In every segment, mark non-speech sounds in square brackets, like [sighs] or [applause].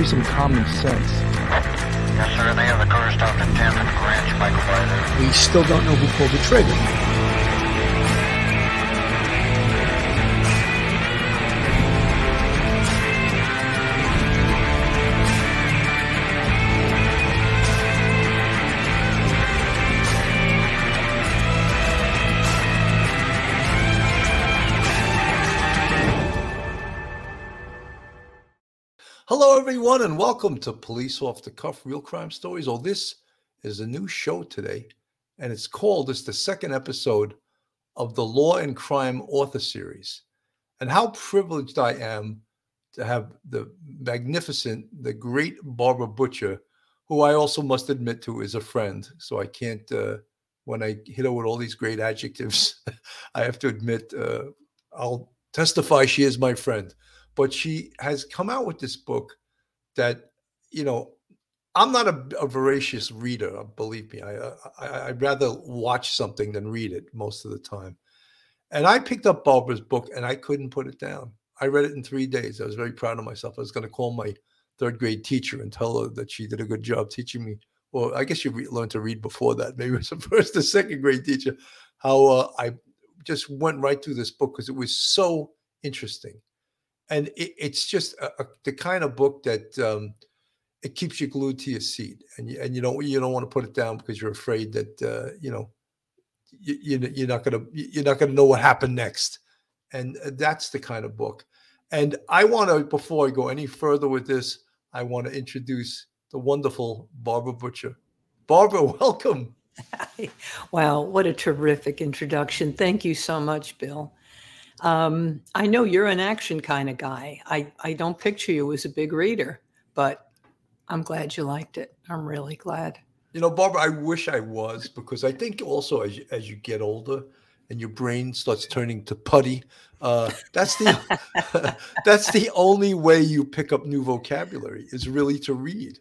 has some common sense. Yes, sir. They have the car stopped in 10th and Ranch, Michael We still don't know who pulled the trigger. Everyone, and welcome to Police Off the Cuff Real Crime Stories. Oh, this is a new show today, and it's called, it's the second episode of the Law and Crime author series. And how privileged I am to have the magnificent, the great Barbara Butcher, who I also must admit to is a friend. So I can't, uh, when I hit her with all these great adjectives, [laughs] I have to admit, uh, I'll testify she is my friend but she has come out with this book that you know i'm not a, a voracious reader believe me. I, I i'd rather watch something than read it most of the time. And i picked up barbara's book and i couldn't put it down. I read it in three days. I was very proud of myself. I was going to call my third grade teacher and tell her that she did a good job teaching me. Well i guess you re- learned to read before that. Maybe it was the [laughs] first or second grade teacher. How uh, i just went right through this book because it was so interesting and it, it's just a, a, the kind of book that um, it keeps you glued to your seat, and you, and you don't you don't want to put it down because you're afraid that uh, you know you, you're not gonna you're not gonna know what happened next, and uh, that's the kind of book. And I want to before I go any further with this, I want to introduce the wonderful Barbara Butcher. Barbara, [laughs] welcome. wow, what a terrific introduction. Thank you so much, Bill. Um, I know you're an action kind of guy. I, I don't picture you as a big reader, but I'm glad you liked it. I'm really glad. You know, Barbara, I wish I was because I think also as you, as you get older and your brain starts turning to putty, uh, that's the [laughs] that's the only way you pick up new vocabulary is really to read.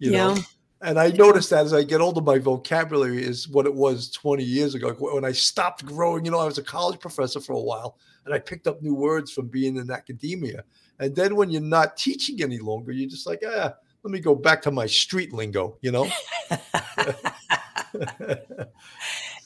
You yeah. know, and I noticed that as I get older, my vocabulary is what it was 20 years ago. When I stopped growing, you know, I was a college professor for a while and I picked up new words from being in academia. And then when you're not teaching any longer, you're just like, ah, let me go back to my street lingo, you know? [laughs] so.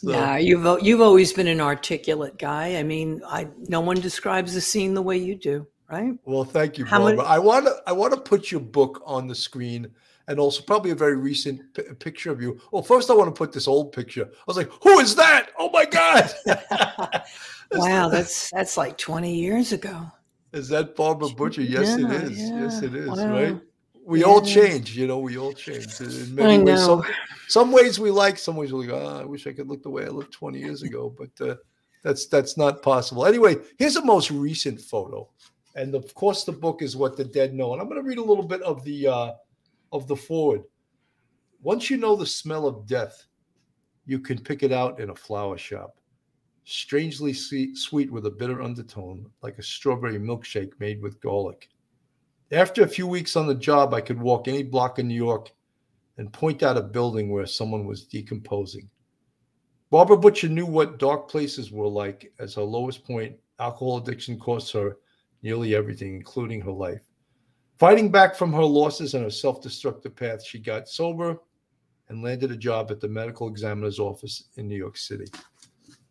Yeah, you've you've always been an articulate guy. I mean, I no one describes the scene the way you do, right? Well, thank you, How Barbara. I want to I want to put your book on the screen and also probably a very recent p- picture of you. Well, first I want to put this old picture. I was like, "Who is that? Oh my god!" [laughs] [laughs] wow, that's that's like twenty years ago. Is that Barbara Butcher? Yes, yeah, it is. Yeah. Yes, it is. Wow. Right? We yeah. all change, you know. We all change in many I know. ways. Some, some, ways we like, some ways we go. Oh, I wish I could look the way I looked twenty years ago, but uh, that's that's not possible. Anyway, here's a most recent photo, and of course, the book is what the dead know. And I'm going to read a little bit of the. Uh, of the forward. Once you know the smell of death, you can pick it out in a flower shop. Strangely sweet with a bitter undertone, like a strawberry milkshake made with garlic. After a few weeks on the job, I could walk any block in New York and point out a building where someone was decomposing. Barbara Butcher knew what dark places were like. As her lowest point, alcohol addiction cost her nearly everything, including her life. Fighting back from her losses and her self destructive path, she got sober and landed a job at the medical examiner's office in New York City.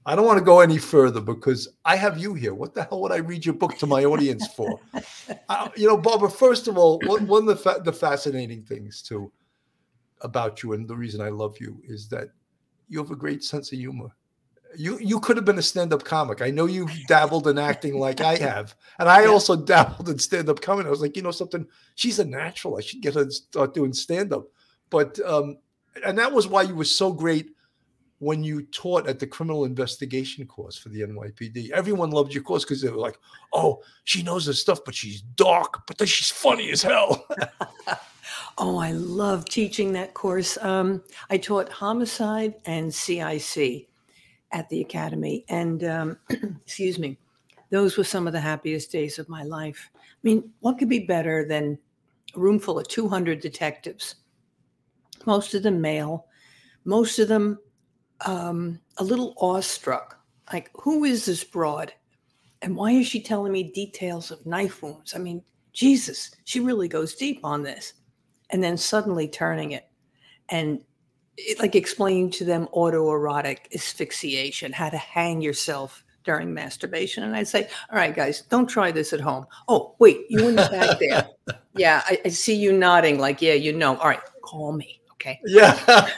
I don't want to go any further because I have you here. What the hell would I read your book to my audience for? [laughs] uh, you know, Barbara, first of all, one, one of the, fa- the fascinating things too about you and the reason I love you is that you have a great sense of humor you you could have been a stand-up comic. I know you've [laughs] dabbled in acting like I have, and I yeah. also [laughs] dabbled in stand-up comedy. I was like, you know, something. She's a natural. I should get her to start doing stand-up. But um, and that was why you were so great when you taught at the criminal investigation course for the NYPD. Everyone loved your course because they were like, "Oh, she knows her stuff, but she's dark, but then she's funny as hell." [laughs] oh, I love teaching that course. Um, I taught homicide and CIC at the academy. And um, [clears throat] excuse me, those were some of the happiest days of my life. I mean, what could be better than a room full of 200 detectives? Most of them male, most of them um, a little awestruck. Like, who is this broad? And why is she telling me details of knife wounds? I mean, Jesus, she really goes deep on this. And then suddenly turning it and it, like explaining to them autoerotic asphyxiation, how to hang yourself during masturbation. And I'd say, all right, guys, don't try this at home. Oh, wait, you in the back there. [laughs] Yeah, I, I see you nodding like, yeah, you know. All right, call me. Okay. Yeah. [laughs]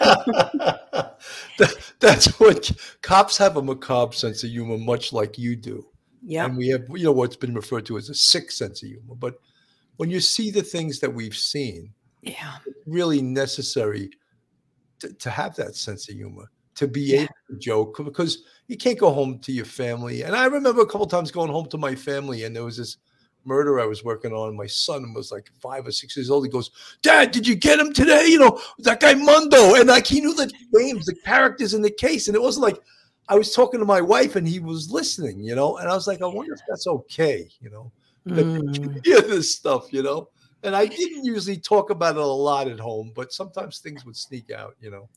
that, that's what cops have a macabre sense of humor, much like you do. Yeah. And we have, you know, what's been referred to as a sick sense of humor. But when you see the things that we've seen, yeah, really necessary to, to have that sense of humor, to be Yeah. able to joke because you can't go home to your family. And I remember a couple times going home to my family, and there was this murder I was working on. My son was like five or six years old. He goes, Dad, did you get him today? You know, that guy Mundo. And like he knew the names, the characters in the case. And it wasn't like I was talking to my wife and he was listening, you know. And I was like, I wonder if that's okay, you know, Mm. [laughs] hear this stuff, you know. And I didn't usually talk about it a lot at home, but sometimes things would sneak out, you know.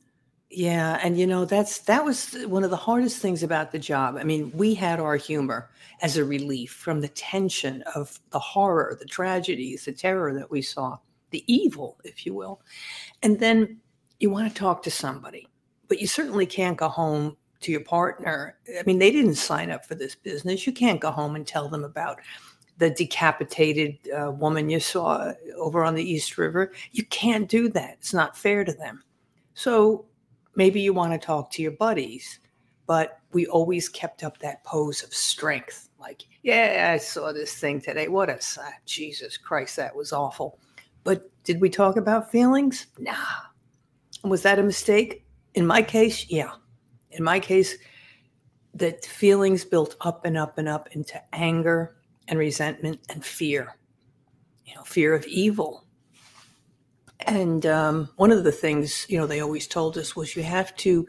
Yeah, and you know that's that was one of the hardest things about the job. I mean, we had our humor as a relief from the tension of the horror, the tragedies, the terror that we saw, the evil, if you will. And then you want to talk to somebody, but you certainly can't go home to your partner. I mean, they didn't sign up for this business. You can't go home and tell them about the decapitated uh, woman you saw over on the East River. You can't do that. It's not fair to them. So maybe you want to talk to your buddies, but we always kept up that pose of strength. Like, yeah, I saw this thing today. What a sight. Jesus Christ, that was awful. But did we talk about feelings? Nah. Was that a mistake? In my case, yeah. In my case, the feelings built up and up and up into anger and resentment and fear. You know, fear of evil, and um, one of the things, you know, they always told us was you have to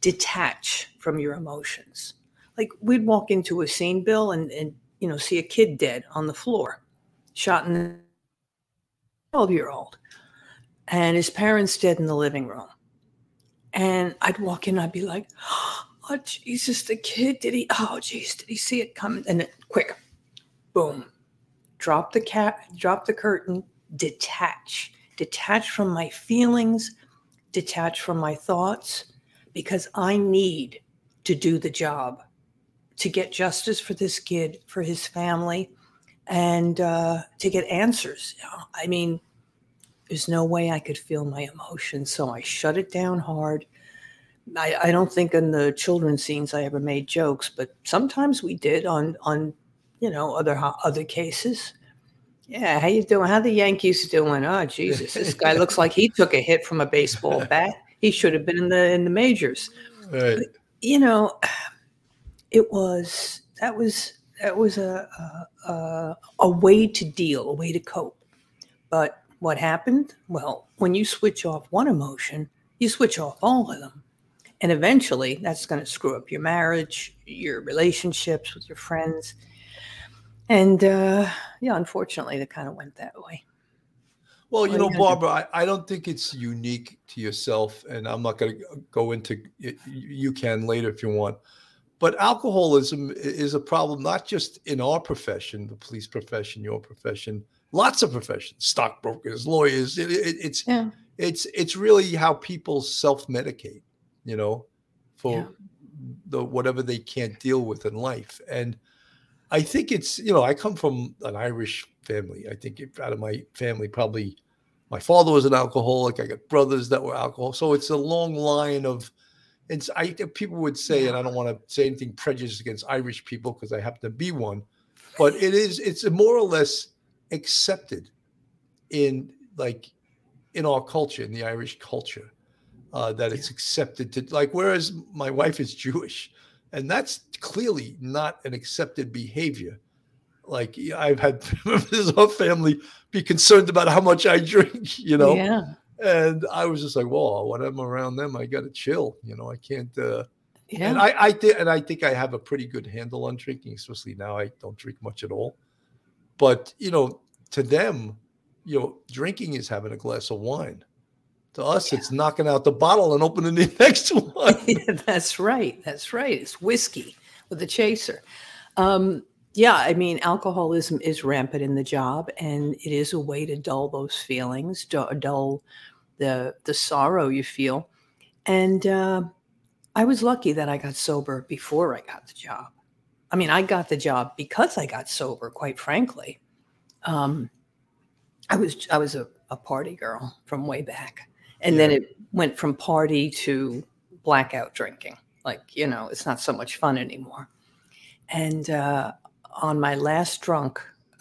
detach from your emotions. Like we'd walk into a scene, Bill, and, and you know, see a kid dead on the floor, shot in the 12 year old, and his parents dead in the living room. And I'd walk in, I'd be like, oh, Jesus, the kid, did he, oh, jeez, did he see it coming? And then quick, boom, drop the cat, drop the curtain, detach detach from my feelings, detach from my thoughts, because I need to do the job to get justice for this kid, for his family, and uh, to get answers. I mean, there's no way I could feel my emotions, so I shut it down hard. I, I don't think in the children's scenes I ever made jokes, but sometimes we did on on you know other other cases. Yeah, how you doing? How the Yankees doing? Oh, Jesus, this guy looks like he took a hit from a baseball [laughs] bat. He should have been in the in the majors. Right. But, you know, it was that was that was a, a a a way to deal, a way to cope. But what happened? Well, when you switch off one emotion, you switch off all of them, and eventually that's going to screw up your marriage, your relationships with your friends and uh, yeah, unfortunately, that kind of went that way. Well, you know, you gonna do? Barbara, I, I don't think it's unique to yourself, and I'm not going to go into it. You can later if you want. But alcoholism is a problem not just in our profession, the police profession, your profession, lots of professions, stockbrokers, lawyers. It, it, it's Yeah. it's it's really how people self-medicate, you know, for Yeah. the whatever they can't deal with in life. And I think it's you know I come from an Irish family. I think if out of my family, probably my father was an alcoholic. I got brothers that were alcohol, so it's a long line of. It's I people would say, and I don't want to say anything prejudiced against Irish people because I happen to be one, but it is it's more or less accepted in like in our culture, in the Irish culture, uh, that it's accepted to like. Whereas my wife is Jewish, and that's clearly not an accepted behavior. Like I've had [laughs] members of our family be concerned about how much I drink, you know, Yeah. and I was just like, "Well, when I'm around them, I got to chill." You know, I can't. Uh, Yeah. And I, I think, and I think I have a pretty good handle on drinking, especially now. I don't drink much at all. But you know, to them, you know, drinking is having a glass of wine. To us, it's knocking out the bottle and opening the [laughs] next one. [laughs] Yeah, that's right. That's right. It's whiskey with a chaser. Um, yeah, I mean, alcoholism is rampant in the job, and it is a way to dull those feelings, dull the the sorrow you feel. And uh, I was lucky that I got sober before I got the job. I mean, I got the job because I got sober. Quite frankly, um, I was I was a, a, party girl from way back, and yeah. then it went from party to blackout drinking. Like you know, it's not so much fun anymore. And uh, on my last drunk,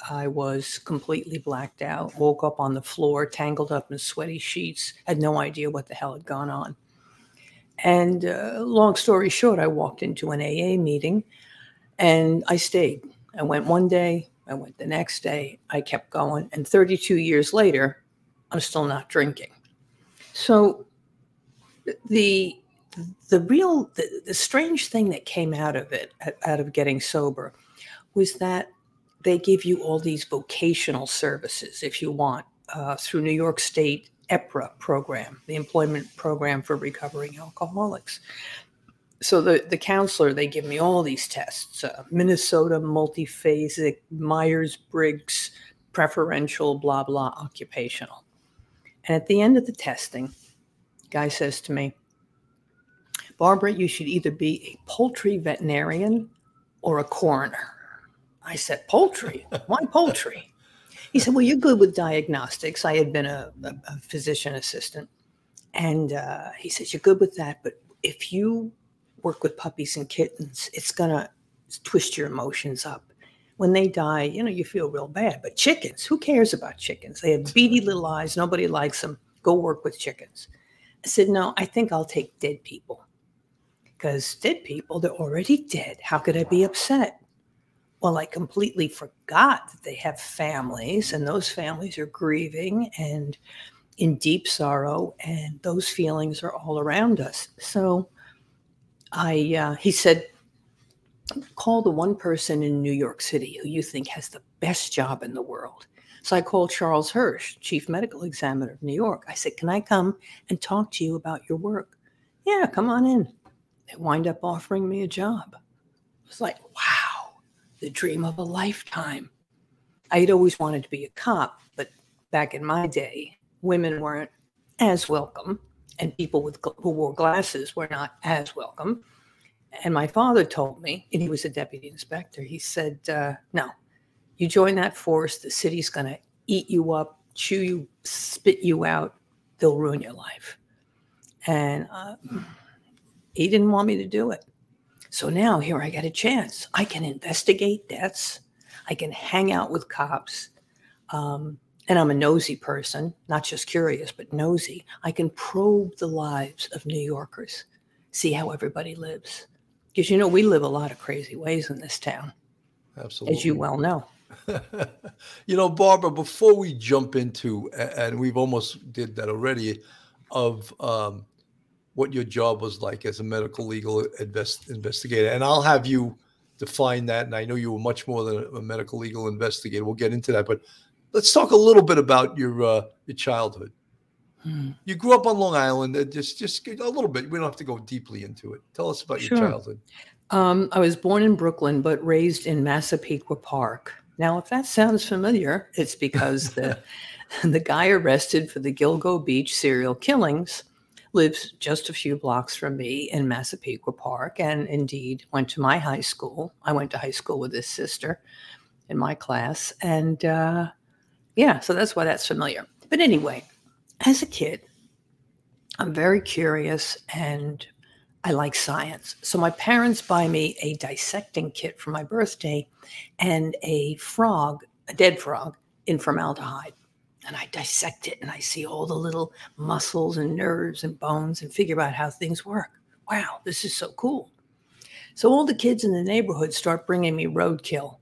I was completely blacked out, woke up on the floor, tangled up in sweaty sheets, had no idea what the hell had gone on. And uh, long story short, I walked into an AA meeting and I stayed. I went one day, I went the next day, I kept going. And 32 years later, I'm still not drinking. So the the real the, the strange thing that came out of it out of getting sober was that they give you all these vocational services if you want uh, through New York State EPRA program, the Employment Program for Recovering Alcoholics. So the, the counselor, they give me all these tests, uh, Minnesota multiphasic, Myers-Briggs, preferential, blah, blah, occupational. And at the end of the testing, guy says to me, Barbara, you should either be a poultry veterinarian or a coroner. I said, Poultry? Why poultry? He said, Well, you're good with diagnostics. I had been a, a, a physician assistant. And uh, he says, You're good with that. But if you work with puppies and kittens, it's going to twist your emotions up. When they die, you know, you feel real bad. But chickens, who cares about chickens? They have beady little eyes. Nobody likes them. Go work with chickens. I said, No, I think I'll take dead people. Because dead people, they're already dead. How could I be upset? well, I completely forgot that they have families and those families are grieving and in deep sorrow, and those feelings are all around us. So I, uh, he said, call the one person in New York City who you think has the best job in the world. So I called Charles Hirsch, chief medical examiner of New York. I said, Can I come and talk to you about your work? Yeah, come on in. They wind up offering me a job. It was like, wow the dream of a lifetime. I had always wanted to be a cop, but back in my day, women weren't as welcome, and people with who wore glasses were not as welcome. And my father told me, and he was a deputy inspector. He said, uh, "No, you join that force, the city's going to eat you up, chew you, spit you out. They'll ruin your life." And uh, he didn't want me to do it. So now here I get a chance. I can investigate deaths. I can hang out with cops. Um, and I'm a nosy person, not just curious, but nosy. I can probe the lives of New Yorkers, see how everybody lives. Because, you know, we live a lot of crazy ways in this town. Absolutely. As you well know. [laughs] you know, Barbara, before we jump into, and we've almost did that already, of um, what your job was like as a medical legal invest, investigator. And I'll have you define that. And I know you were much more than a medical legal investigator. We'll get into that. But let's talk a little bit about your uh, your childhood. Hmm. You grew up on Long Island. Uh, just just a little bit. We don't have to go deeply into it. Tell us about sure. your childhood. Um, I was born in Brooklyn, but raised in Massapequa Park. Now, if that sounds familiar, it's because the [laughs] [laughs] the guy arrested for the Gilgo Beach serial killings lives just a few blocks from me in Massapequa Park and indeed went to my high school. I went to high school with his sister in my class. And uh, yeah, so that's why that's familiar. But anyway, as a kid, I'm very curious and I like science. So my parents buy me a dissecting kit for my birthday and a frog, a dead frog, in formaldehyde and I dissect it and I see all the little muscles and nerves and bones and figure out how things work. Wow, this is so cool. So all the kids in the neighborhood start bringing me roadkill,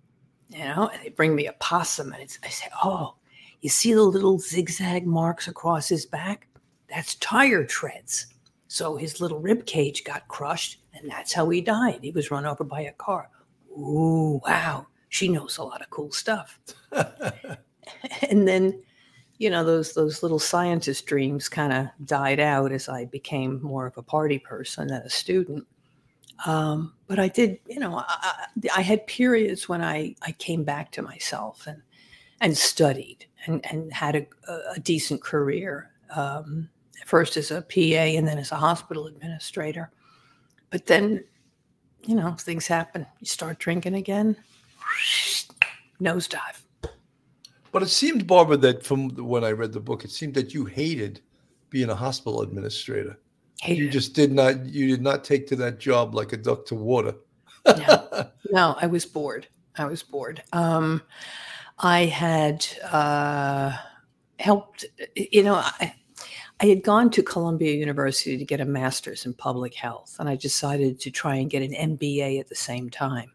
you know, and they bring me a possum and I say, oh, you see the little zigzag marks across his back? That's tire treads. So his little rib cage got crushed and that's how he died. He was run over by a car. Ooh, wow. She knows a lot of cool stuff. [laughs] and then you know those those little scientist dreams kind of died out as I became more of a party person than a student. Um, but I did, you know, I, I, had periods when I, I came back to myself and and studied and, and had a, a decent career. Um, first as a PA and then as a hospital administrator. But then, you know, things happen. You start drinking again, nosedive. But it seemed, Barbara, that from when I read the book, it seemed that you hated being a hospital administrator. Hated you just did not. You did not take to that job like a duck to water. no, [laughs] no, I was bored. I was bored. Um, I had uh, helped. You know, I, I had gone to Columbia University to get a master's in public health, and I decided to try and get an MBA at the same time.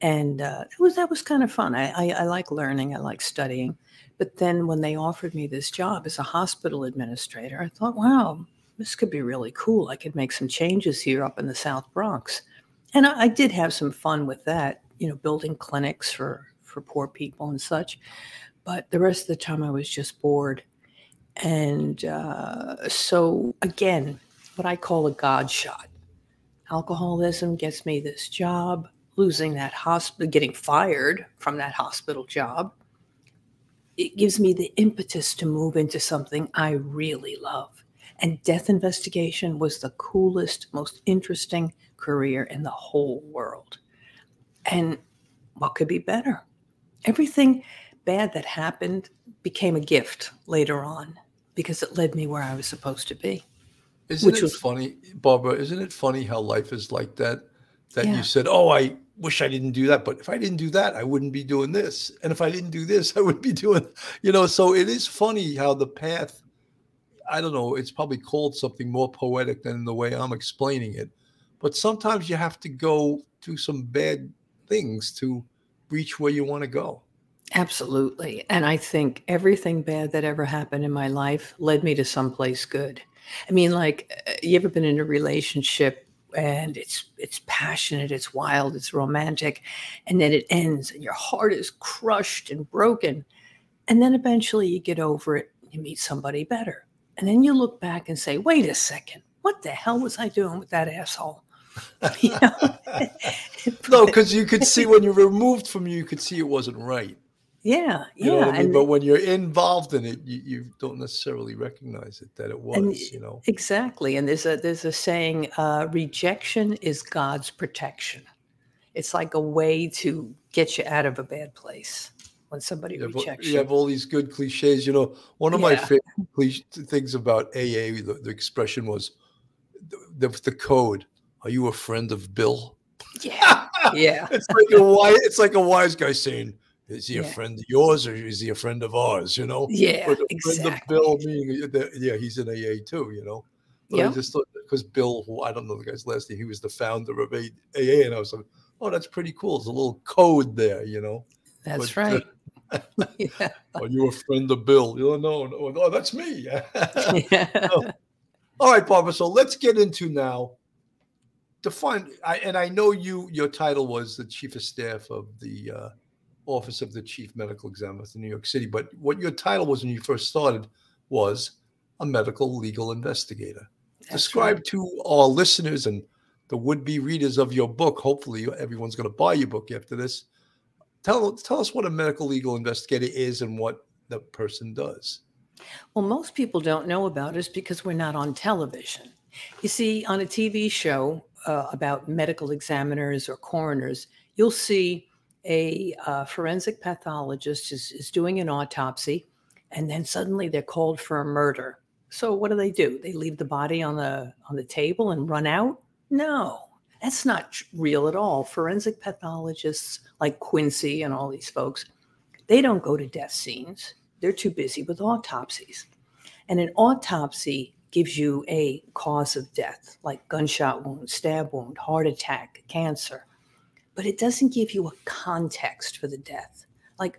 And uh, it was that was kind of fun. I, I, I like learning. I like studying. But then when they offered me this job as a hospital administrator, I thought, wow, this could be really cool. I could make some changes here up in the South Bronx. And I, I did have some fun with that, you know, building clinics for for poor people and such. But the rest of the time, I was just bored. And uh, so, again, what I call a God shot. Alcoholism gets me this job, losing that hospital, getting fired from that hospital job. It gives me the impetus to move into something I really love. And death investigation was the coolest, most interesting career in the whole world. And what could be better? Everything bad that happened became a gift later on because it led me where I was supposed to be. Isn't which it was funny, Barbara? Isn't it funny how life is like that? That yeah. you said, "Oh, I wish I didn't do that," but if I didn't do that, I wouldn't be doing this, and if I didn't do this, [laughs] I would be doing, you know. So it is funny how the path. I don't know. It's probably called something more poetic than the way I'm explaining it, but sometimes you have to go do some bad things to reach where you want to go. Absolutely. And I think everything bad that ever happened in my life led me to someplace good. I mean, like, uh, you ever been in a relationship and it's it's passionate, it's wild, it's romantic, and then it ends and your heart is crushed and broken. And then eventually you get over it, you meet somebody better. And then you look back and say, wait a second, what the hell was I doing with that asshole? [laughs] [laughs] no, [laughs] because you could see when you're removed from you, you could see it wasn't right. Yeah, you yeah. I mean? But when you're involved in it, you, you, don't necessarily recognize it that it was. And, you know exactly. And there's a there's a saying: uh, rejection is God's protection. It's like a way to get you out of a bad place when somebody you rejects you. You have all these good cliches. You know, one of yeah. my favorite things about AA, the, the expression was the, the, the code. Are you a friend of Bill? Yeah, yeah. [laughs] it's like a wise. It's like a wise guy saying is he yeah. a friend of yours or is he a friend of ours? You know? Yeah, exactly. Bill meaning yeah, he's in AA too. You know. But yep. I just thought because Bill, who I don't know the guy's last name, he was the founder of AA, and I was like, oh, that's pretty cool. There's a little code there, you know. That's but, right. Uh, [laughs] yeah. Are you a friend of Bill? You know, no, no, no that's me. [laughs] yeah. No. All right, Barbara. So let's get into now. Define, I, and I know you. Your title was the chief of staff of the uh, office of the chief medical examiner in New York City. But what your title was when you first started was a medical legal investigator. That's Describe right. to our listeners and the would-be readers of your book. Hopefully, everyone's going to buy your book after this. Tell tell us what a medical legal investigator is and what the person does. Well, most people don't know about us because we're not on television. You see, on a TV show uh, about medical examiners or coroners, you'll see a uh, forensic pathologist is, is doing an autopsy and then suddenly they're called for a murder. So what do they do? They leave the body on the on the table and run out? No. That's not real at all. Forensic pathologists like Quincy and all these folks they don't go to death scenes. They're too busy with autopsies. And an autopsy gives you a cause of death like gunshot wound stab wound heart attack cancer but it doesn't give you a context for the death. Like,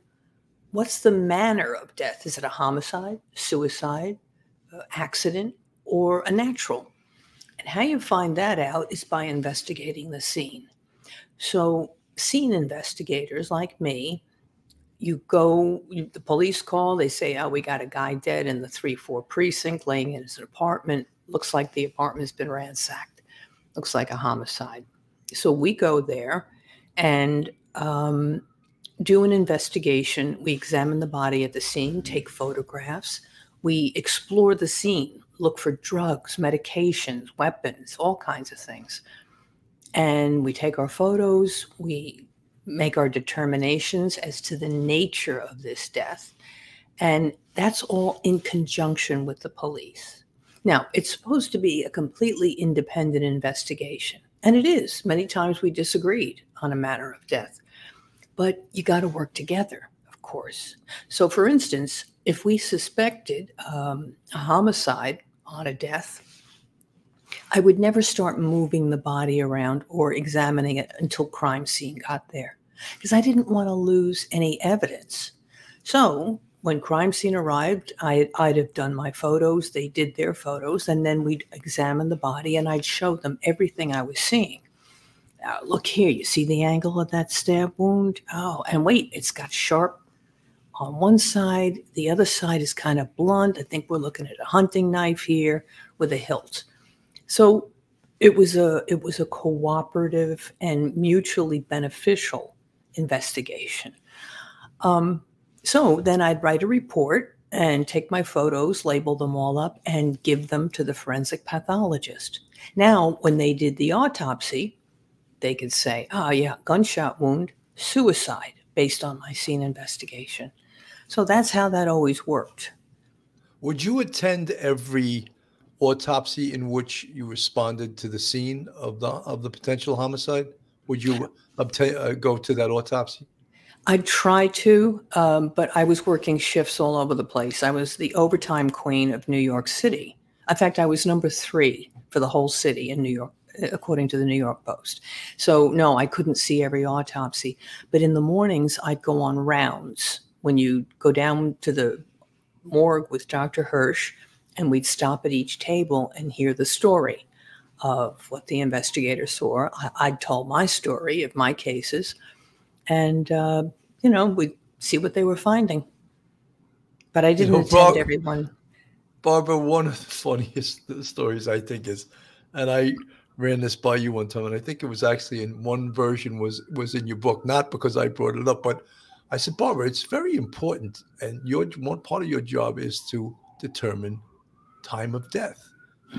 what's the manner of death? Is it a homicide, suicide, uh, accident, or a natural? And how you find that out is by investigating the scene. So, scene investigators like me, you go, you, the police call, they say, oh, we got a guy dead in the 3 4 precinct laying in his apartment. Looks like the apartment's been ransacked. Looks like a homicide So we go there and um, do an investigation. We examine the body at the scene, take photographs. We explore the scene, look for drugs, medications, weapons, all kinds of things. And we take our photos, we make our determinations as to the nature of this death. And that's all in conjunction with the police. Now, it's supposed to be a completely independent investigation. And it is. Many times we disagreed on a matter of death. But you got to work together, of course. So, for instance, if we suspected um, a homicide on a death, I would never start moving the body around or examining it until crime scene got there because I didn't want to lose any evidence. So when crime scene arrived, I, would have done my photos, they did their photos, and then we'd examine the body and I'd show them everything I was seeing. Uh, look here, you see the angle of that stab wound? Oh, and wait, it's got sharp on one side, the other side is kind of blunt. I think we're looking at a hunting knife here with a hilt. So it was a it was a cooperative and mutually beneficial investigation. Um, so then I'd write a report and take my photos, label them all up, and give them to the forensic pathologist. Now, when they did the autopsy, they could say, oh, yeah, gunshot wound, suicide, based on my scene investigation. So that's how that always worked. Would you attend every autopsy in which you responded to the scene of the of the potential homicide? Would you [sighs] obtain uh, go to that autopsy? I'd try to, um, but I was working shifts all over the place. I was the overtime queen of New York City. In fact, I was number three for the whole city in New York, according to the New York Post. So, no, I couldn't see every autopsy. But in the mornings, I'd go on rounds. When you go down to the morgue with Dr. Hirsch, and we'd stop at each table and hear the story of what the investigator saw. I, would tell my story of my cases, and uh, you know we'd see what they were finding. But I didn't you know, attend everyone. Barbara, one of the [laughs] funniest stories I think is, and I ran this by you one time, and I think it was actually in one version was was in your book, not because I brought it up, but I said, Barbara, it's very important, and your one part of your job is to determine time of death.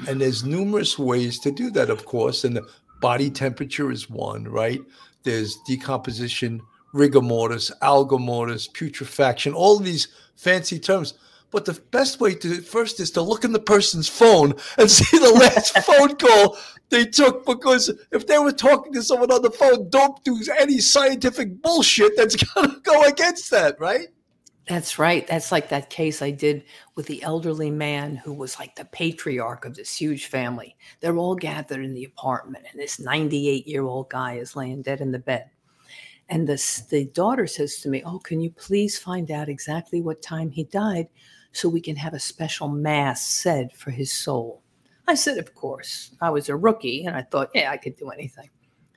And there's numerous ways to do that, of course. And the body temperature is one, right? There's decomposition, rigor mortis, algor mortis, putrefaction, all these fancy terms. But the best way to first is to look in the person's phone and [laughs] see the last phone call they took. Because if they were talking to someone on the phone, don't do any scientific bullshit that's [laughs] going to go against that, right? That's right. That's like that case I did with the elderly man who was like the patriarch of this huge family. They're all gathered in the apartment, and this 98 year old guy is laying dead in the bed. And this, the daughter says to me, Oh, can you please find out exactly what time he died so we can have a special mass said for his soul? I said, Of course. I was a rookie, and I thought, Yeah, I could do anything.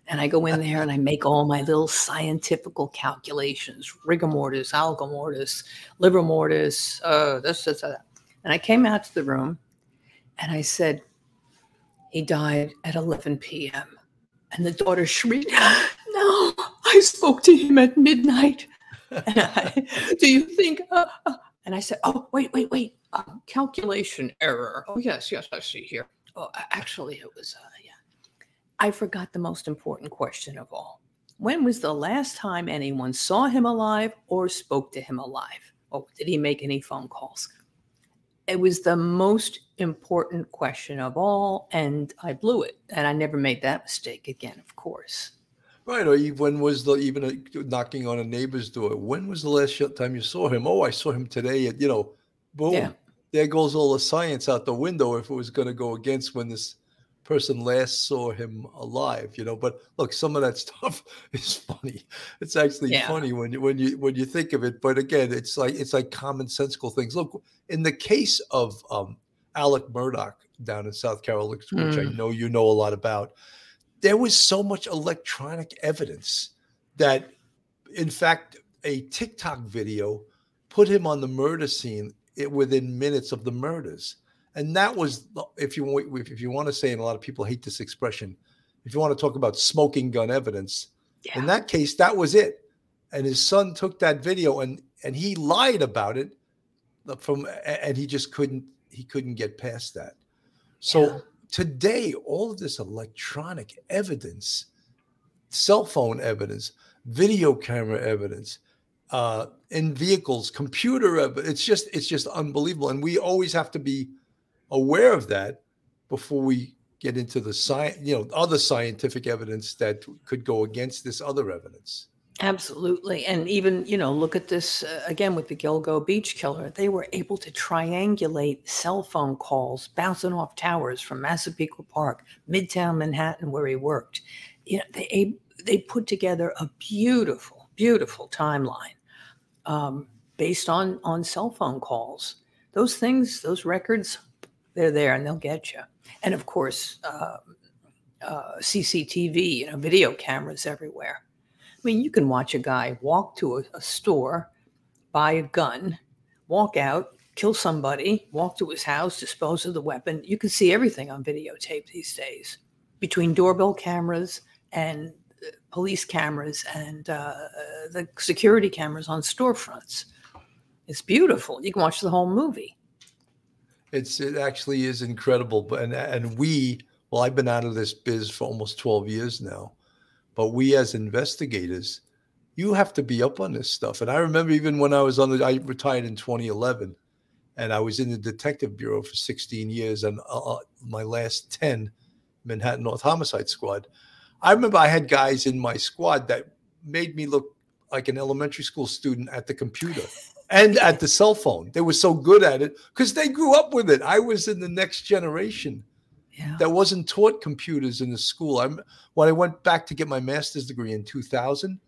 And I go in there and I make all my little scientifical calculations, rigor mortis, algor mortis, livor mortis, uh, this, this, that. And I came out to the room and I said, he died at 11 p.m. And the daughter shrieked, [gasps] no, I spoke to him at midnight. [laughs] And I, do you think, uh, uh, and I said, oh, wait, wait, wait, um, calculation error. Oh, yes, yes, I see here. Oh, actually, it was, uh, I forgot the most important question of all. When was the last time anyone saw him alive or spoke to him alive? Or did he make any phone calls? It was the most important question of all, and I blew it. And I never made that mistake again, of course. Right. Or when was the even a, knocking on a neighbor's door? When was the last time you saw him? Oh, I saw him today. At, you know, boom. Yeah. There goes all the science out the window if it was going to go against when this person last saw him alive you know but look some of that [laughs] stuff is funny it's actually yeah. funny when you when you when you think of it but again it's like it's like commonsensical things look in the case of um alec murdaugh down in south carolina which mm. i know you know a lot about there was so much electronic evidence that in fact a tiktok video put him on the murder scene within minutes of the murders and that was if you if you want to say and a lot of people hate this expression if you want to talk about smoking gun evidence, yeah. in that case, that was it. And his son took that video and and he lied about it from and he just couldn't he couldn't get past that. So yeah. Today, all of this electronic evidence, cell phone evidence, video camera evidence, uh, in vehicles, computer evidence, it's just it's just unbelievable. And we always have to be aware of that before we get into the science, you know, other scientific evidence that could go against this other evidence. Absolutely. And even, you know, look at this uh, again with the Gilgo Beach killer. They were able to triangulate cell phone calls bouncing off towers from Massapequa Park, Midtown Manhattan, where he worked. You know, they, they put together a beautiful, beautiful timeline um, based on, on cell phone calls. Those things, those records, they're there and they'll get you. And of course, uh, uh, CCTV, you know, video cameras everywhere. I mean, you can watch a guy walk to a, a store, buy a gun, walk out, kill somebody, walk to his house, dispose of the weapon. You can see everything on videotape these days between doorbell cameras and uh, police cameras and uh, the security cameras on storefronts. It's beautiful. You can watch the whole movie. It's it actually is incredible, and and we well, I've been out of this biz for almost twelve years now, but we as investigators, you have to be up on this stuff. And I remember even when I was on the, I retired in 2011, and I was in the detective bureau for 16 years, and uh, uh, my last 10, Manhattan North Homicide Squad. I remember I had guys in my squad that made me look like an elementary school student at the computer [laughs] and at the cell phone. They were so good at it because they grew up with it. I was in the next generation yeah. that wasn't taught computers in the school. I'm when I went back to get my master's degree in 2000,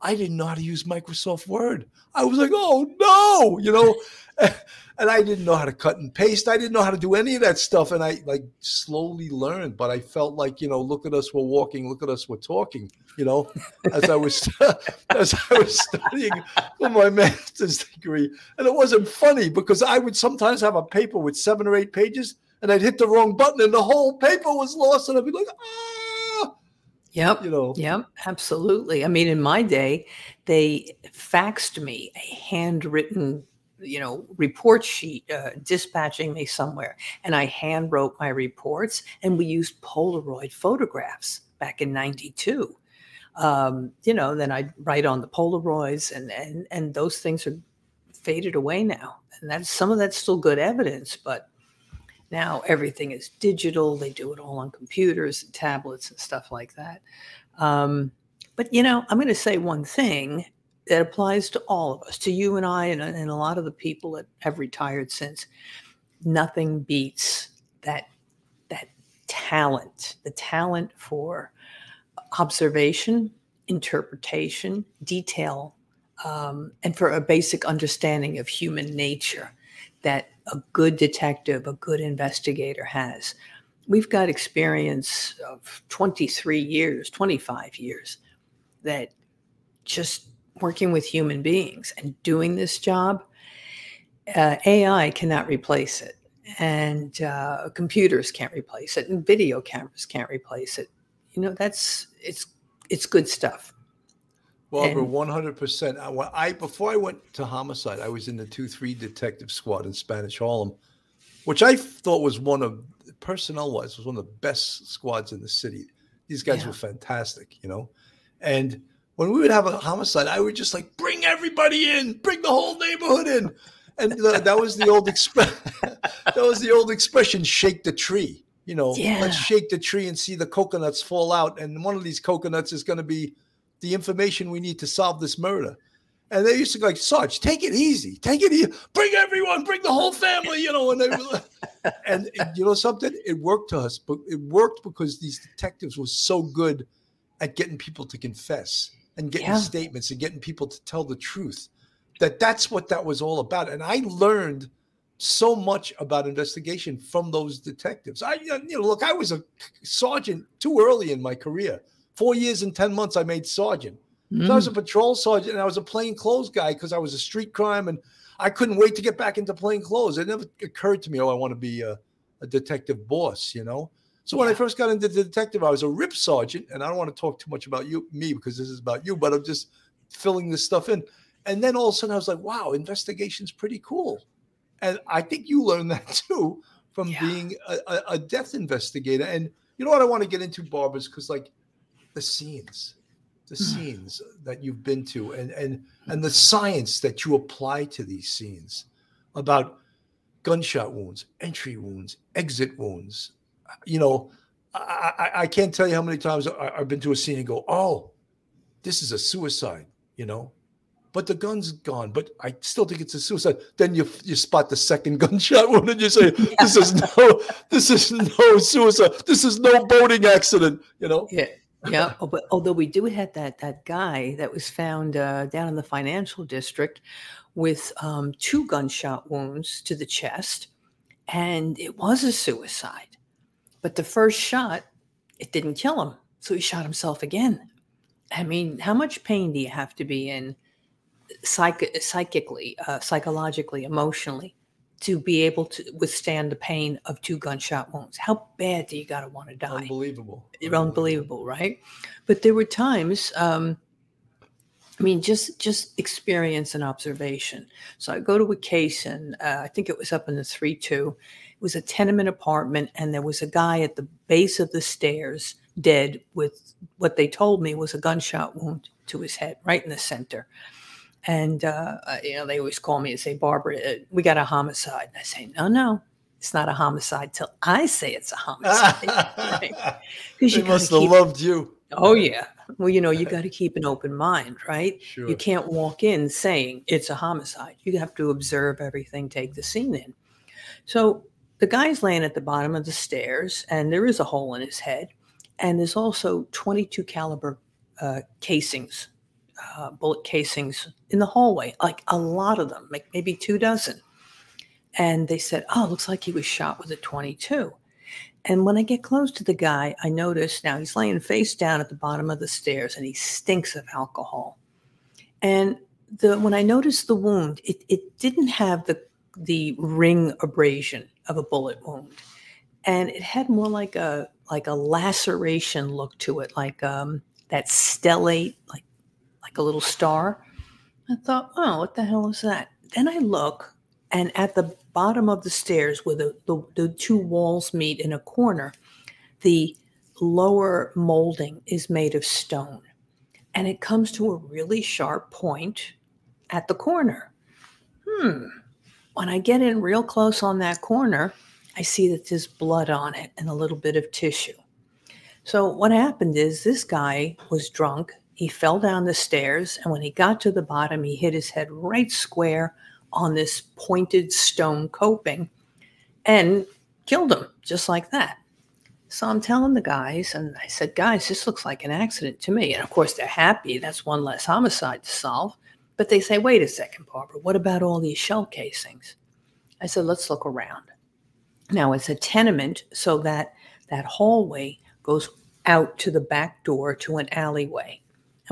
I didn't know how to use Microsoft Word. I was like, oh no, you know, [laughs] [laughs] and I didn't know how to cut and paste. I didn't know how to do any of that stuff. And I like slowly learned, but I felt like, you know, look at us, we're walking, look at us, we're talking, you know, as I was [laughs] as I was studying for my master's degree. And it wasn't funny because I would sometimes have a paper with seven or eight pages and I'd hit the wrong button and the whole paper was lost. And I'd be like, ah. Yep. You know. Yep. Absolutely. I mean, in my day, they faxed me a handwritten, you know, report sheet, uh, dispatching me somewhere, and I hand wrote my reports. And we used Polaroid photographs back in '92. Um, you know, then I'd write on the Polaroids, and and and those things are faded away now. And that's some of that's still good evidence, but now everything is digital. They do it all on computers and tablets and stuff like that. Um, but, you know, I'm going to say one thing that applies to all of us, to you and I, and, and a lot of the people that have retired since. Nothing beats that that talent, the talent for observation, interpretation, detail, um, and for a basic understanding of human nature that a good detective, a good investigator has. We've got experience of 23 years, 25 years that just working with human beings and doing this job, uh, AI cannot replace it. And uh, computers can't replace it, and video cameras can't replace it. You know, that's it's it's good stuff. Well, one hundred percent. I before I went to homicide, I was in the two three detective squad in Spanish Harlem, which I thought was one of personnel wise was one of the best squads in the city. These guys yeah. were fantastic, you know. And when we would have a homicide, I would just like bring everybody in, bring the whole neighborhood in, and the, that was the old expression. [laughs] that was the old expression: "Shake the tree." You know, yeah. let's shake the tree and see the coconuts fall out, and one of these coconuts is going to be the information we need to solve this murder. And they used to go like, Sarge, take it easy, take it easy, bring everyone, bring the whole family, you know. And they, [laughs] and you know something, it worked to us, but it worked because these detectives were so good at getting people to confess and getting yeah. statements and getting people to tell the truth. That that's what that was all about. And I learned so much about investigation from those detectives. I, you know, look, I was a sergeant too early in my career. Four years and 10 months, I made sergeant. Mm. So I was a mm. patrol sergeant and I was a plain clothes guy because I was a street crime and I couldn't wait to get back into plain clothes. It never occurred to me, oh, I want to be a, a detective boss, you know? So when I first got into the detective, I was a rip sergeant, and I don't want to talk too much about you, me, because this is about you, but I'm just filling this stuff in. And then all of a sudden, I was like, "Wow, investigation's pretty cool," and I think you learned that [laughs] too from yeah. being a, a, a, death investigator. And you know what I want to get into, Barbara, is because like the scenes, the hmm. scenes that you've been to, and and and the science that you apply to these scenes about gunshot wounds, entry wounds, exit wounds. You know, I, I, I can't tell you how many times I, I've been to a scene and go, "Oh, this is a suicide," you know, but the gun's gone. But I still think it's a suicide. Then you you spot the second [laughs] gunshot wound and you say, "This is no, this is no suicide. This is no boating accident." You know. Yeah. Yeah, oh, but although we do have that that guy that was found uh, down in the financial district with um, two gunshot wounds to the chest, and it was a suicide. But the first shot, it didn't kill him, so he shot himself again. I mean, how much pain do you have to be in psych- psychically, uh, psychologically, emotionally to be able to withstand the pain of two gunshot wounds? How bad do you got to want to die? Unbelievable. unbelievable. Unbelievable, right? But there were times, um, I mean, just just experience and observation. So I go to a case, and uh, I think it was up in the three two. It was a tenement apartment, and there was a guy at the base of the stairs, dead, with what they told me was a gunshot wound to his head, right in the center. And, uh, uh, you know, they always call me and say, Barbara, uh, we got a homicide. And I say, no, no, it's not a homicide till I say it's a homicide. [laughs] right? [laughs] They must have loved you. Oh, yeah. Well, you know, you [laughs] got to keep an open mind, right? Sure. You can't walk in saying it's a homicide. You have to observe everything, take the scene in. So the guy's laying at the bottom of the stairs, and there is a hole in his head, and there's also 22 caliber uh, casings uh, bullet casings in the hallway, like a lot of them, like maybe two dozen. And they said, Oh, looks like he was shot with a 22. And when I get close to the guy, I notice now he's laying face down at the bottom of the stairs and he stinks of alcohol. And the when I noticed the wound, it, it didn't have the the ring abrasion of a bullet wound. And it had more like a like a laceration look to it, like um, that stellate, like like a little star. I thought, oh, what the hell is that? Then I look, and at the bottom of the stairs where the, the, the two walls meet in a corner, the lower molding is made of stone. And it comes to a really sharp point at the corner. Hmm. When I get in real close on that corner, I see that there's blood on it and a little bit of tissue. So, what happened is this guy was drunk he fell down the stairs, and when he got to the bottom, he hit his head right square on this pointed stone coping and killed him just like that. So I'm telling the guys, and I said, guys, this looks like an accident to me. And of course, they're happy. That's one less homicide to solve. But they say, wait a second, Barbara, what about all these shell casings? I said, let's look around. Now it's a tenement, so that that hallway goes out to the back door to an alleyway.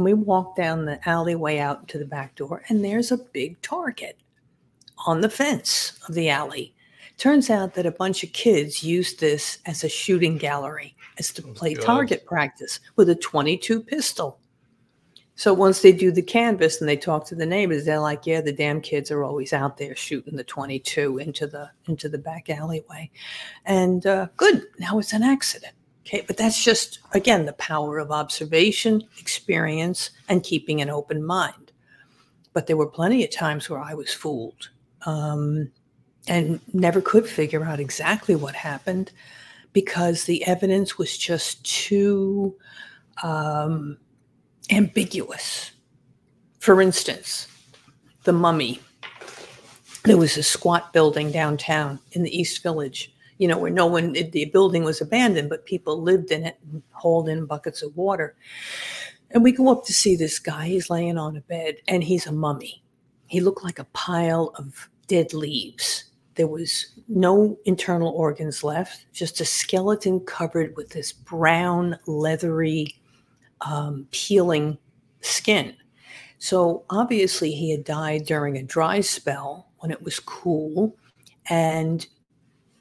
And we walk down the alleyway out to the back door, and there's a big target on the fence of the alley. Turns out that a bunch of kids used this as a shooting gallery, as to oh, play target practice with a 22 pistol. So once they do the canvas and they talk to the neighbors, they're like, "Yeah, the damn kids are always out there shooting the 22 into the into the back alleyway," and uh, good. Now it's an accident. Okay, but that's just, again, the power of observation, experience, and keeping an open mind. But there were plenty of times where I was fooled um, and never could figure out exactly what happened because the evidence was just too um, ambiguous. For instance, the mummy. There was a squat building downtown in the East Village you know, where no one, the building was abandoned, but people lived in it and hauled in buckets of water. And we go up to see this guy. He's laying on a bed and he's a mummy. He looked like a pile of dead leaves. There was no internal organs left, just a skeleton covered with this brown, leathery, um, peeling skin. So obviously, he had died during a dry spell when it was cool. And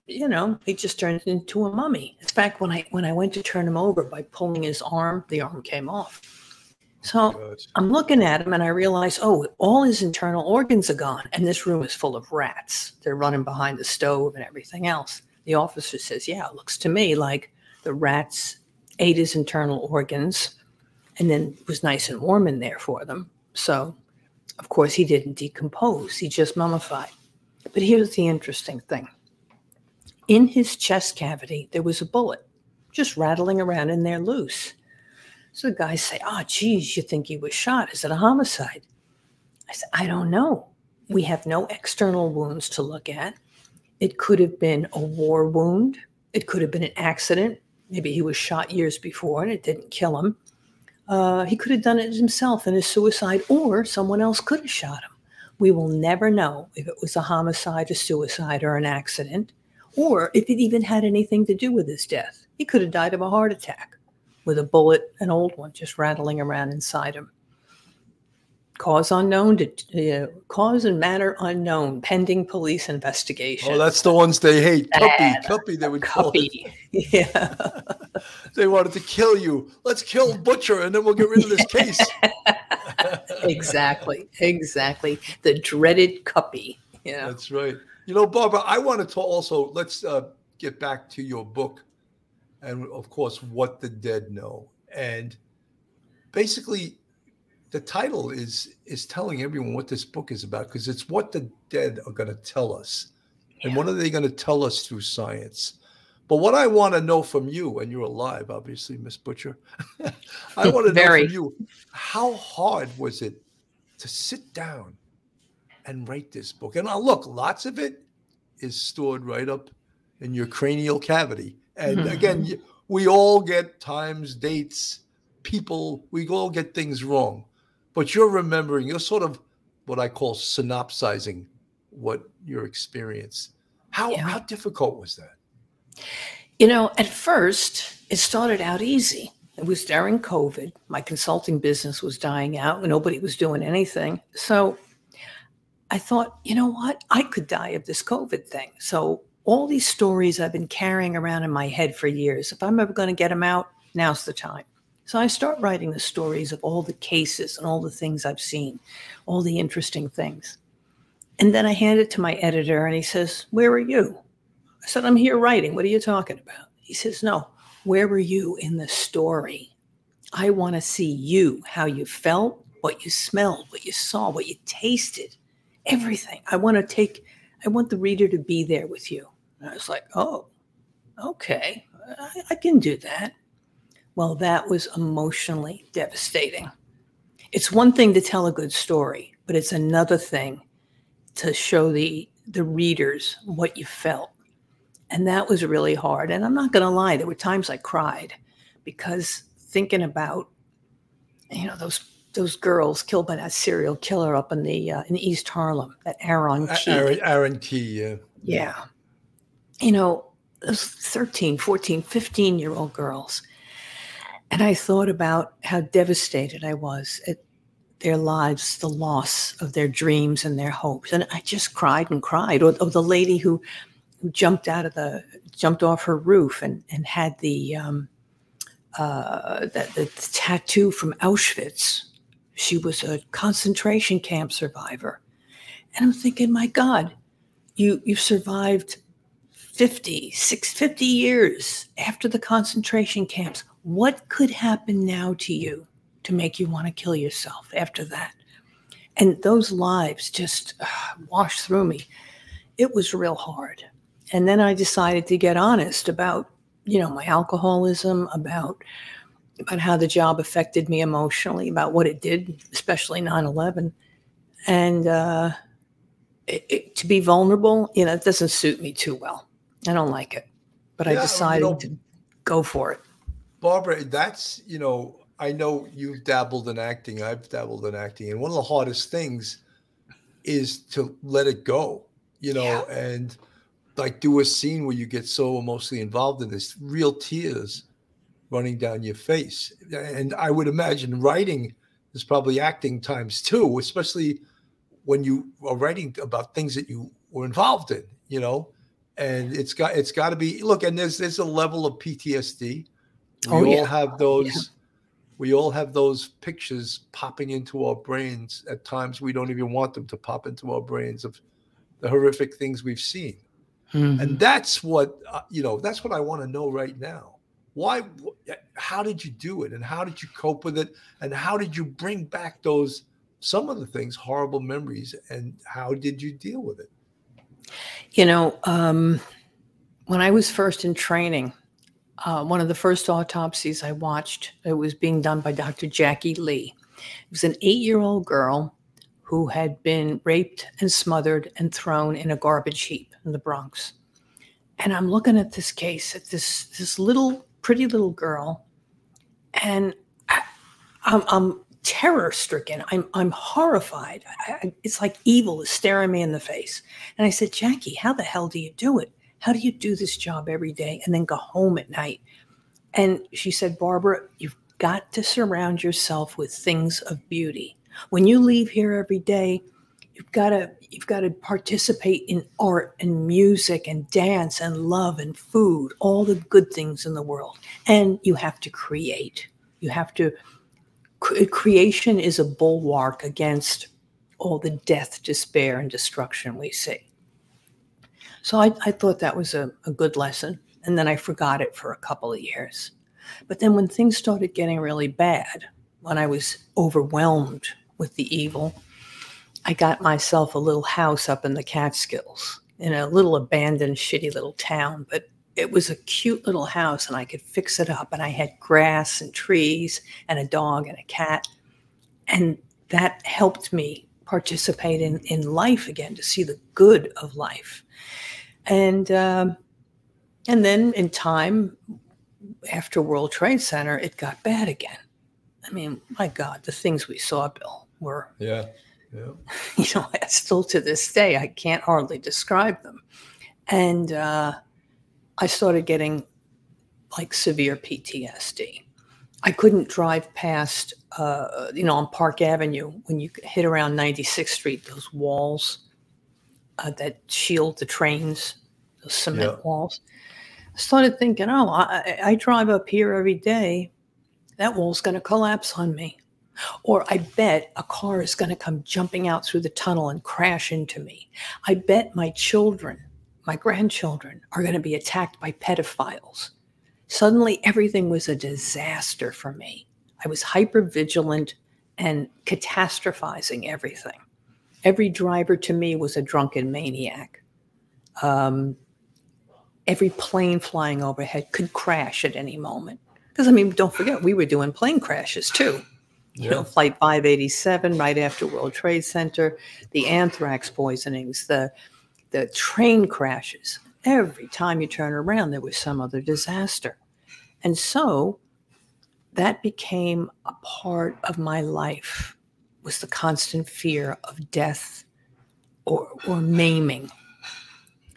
you know, he just turned into a mummy. In fact, when I when I went to turn him over by pulling his arm, the arm came off. So I'm looking at him and I realize, oh, all his internal organs are gone. And this room is full of rats. They're running behind the stove and everything else. The officer says, yeah, it looks to me like the rats ate his internal organs and then it was nice and warm in there for them. So, of course, he didn't decompose, he just mummified. But here's the interesting thing in his chest cavity, there was a bullet just rattling around in there loose. So the guys say, Oh, geez, you think he was shot? Is it a homicide? I said, I don't know. We have no external wounds to look at. It could have been a war wound, it could have been an accident. Maybe he was shot years before and it didn't kill him. Uh, he could have done it himself in a suicide, or someone else could have shot him. We will never know if it was a homicide, a suicide, or an accident or if it even had anything to do with his death. He could have died of a heart attack with a bullet, an old one, just rattling around inside him. Cause unknown, to, uh, cause and manner unknown, pending police investigation. Oh, that's the ones they hate. CUPPI, CUPPI, they would call it. [laughs] Yeah. they wanted to kill you. Let's kill Butcher, and then we'll get rid of this case. [laughs] exactly, exactly. The dreaded CUPPI. Yeah, that's right. You know, Barbara, I wanted to also let's uh, get back to your book, and of course, what the dead know. And basically, the title is is telling everyone what this book is about because it's what the dead are going to tell us, yeah. and what are they going to tell us through science. But what I want to know from you, and you're alive, obviously, Miss Butcher. [laughs] I want to know from you how hard was it to sit down and write this book. And uh, look, lots of it is stored right up in your cranial cavity. And mm-hmm. again, we all get times, dates, people, we all get things wrong. But you're remembering, you're sort of what I call synopsizing what your experience. How, yeah. how difficult was that? You know, at first, it started out easy. It was during COVID. My consulting business was dying out. Nobody was doing anything. So I thought, you know what? I could die of this COVID thing. So, all these stories I've been carrying around in my head for years, if I'm ever going to get them out, now's the time. So, I start writing the stories of all the cases and all the things I've seen, all the interesting things. And then I hand it to my editor, and he says, Where are you? I said, I'm here writing. What are you talking about? He says, No, where were you in the story? I want to see you, how you felt, what you smelled, what you saw, what you tasted everything. I want to take, I want the reader to be there with you. And I was like, oh, okay, I, I can do that. Well, that was emotionally devastating. It's one thing to tell a good story, but it's another thing to show the the readers what you felt. And that was really hard. And I'm not going to lie, there were times I cried because thinking about you know those those girls killed by that serial killer up in the uh, in East Harlem, that Aaron Key. Aaron, Aaron Key, yeah. Yeah. You know, those 13, 14, 15 year old girls. And I thought about how devastated I was at their lives, the loss of their dreams and their hopes. And I just cried and cried. Or, or the lady who, who jumped out of the, jumped off her roof and, and had the, um, uh, the, the tattoo from Auschwitz she was a concentration camp survivor. And I'm thinking, my God, you you survived 50, 6, 50 years after the concentration camps. What could happen now to you to make you want to kill yourself after that? And those lives just uh, washed through me. It was real hard. And then I decided to get honest about, you know, my alcoholism, about about how the job affected me emotionally, about what it did, especially 9 11. And uh, it, it, to be vulnerable, you know, it doesn't suit me too well. I don't like it, but yeah, I decided you know, to go for it. Barbara, that's, you know, I know you've dabbled in acting, I've dabbled in acting. And one of the hardest things is to let it go, you know, yeah. and like do a scene where you get so emotionally involved in this, real tears running down your face. And I would imagine writing is probably acting times two, especially when you are writing about things that you were involved in, you know. and it's got it's got to be look. And there's there's a level of PTSD. We Oh, all yeah. have those. We all have those pictures popping into our brains. At times, we don't even want them to pop into our brains of the horrific things we've seen. Mhm. And that's what uh, you know. That's what I want to know right now. Why? How did you do it? And how did you cope with it? And how did you bring back those some of the things, horrible memories? And how did you deal with it? You know, um, when I was first in training, uh, one of the first autopsies I watched, it was being done by Dr. Jackie Lee. It was an eight year old girl who had been raped and smothered and thrown in a garbage heap in the Bronx. And I'm looking at this case, at this, this little, pretty little girl, and I, I'm, I'm terror stricken. I'm, I'm horrified. I, it's like evil is staring me in the face. And I said, Jackie, how the hell do you do it? How do you do this job every day and then go home at night? And she said, Barbara, you've got to surround yourself with things of beauty. When you leave here every day, you've got to you've got to participate in art and music and dance and love and food, all the good things in the world. And you have to create. You have to cre- creation is a bulwark against all the death, despair, and destruction we see. So I, I thought that was a, a good lesson. And then I forgot it for a couple of years. But then when things started getting really bad, when I was overwhelmed with the evil, I got myself a little house up in the Catskills in a little abandoned, shitty little town. But it was a cute little house and I could fix it up. And I had grass and trees and a dog and a cat. And that helped me participate in, in life again to see the good of life. And um, and then in time after World Trade Center, it got bad again. I mean, my God, the things we saw, Bill, were Yeah, yeah. [laughs] you know, still to this day, I can't hardly describe them. And uh, I started getting like severe PTSD. I couldn't drive past, uh, you know, on Park Avenue when you hit around 96th Street, those walls uh, that shield the trains, those cement Yeah. walls. I started thinking, oh, I, I I drive up here every day. That wall's going to collapse on me. Or I bet a car is going to come jumping out through the tunnel and crash into me. I bet my children, my grandchildren, are going to be attacked by pedophiles. Suddenly, everything was a disaster for me. I was hyper vigilant and catastrophizing everything. Every driver to me was a drunken maniac. Um, every plane flying overhead could crash at any moment. Because, I mean, don't forget, we were doing plane crashes too you know, Flight 587 right after World Trade Center, the anthrax poisonings, the the train crashes. Every time you turn around, there was some other disaster, and so that became a part of my life was the constant fear of death or or maiming.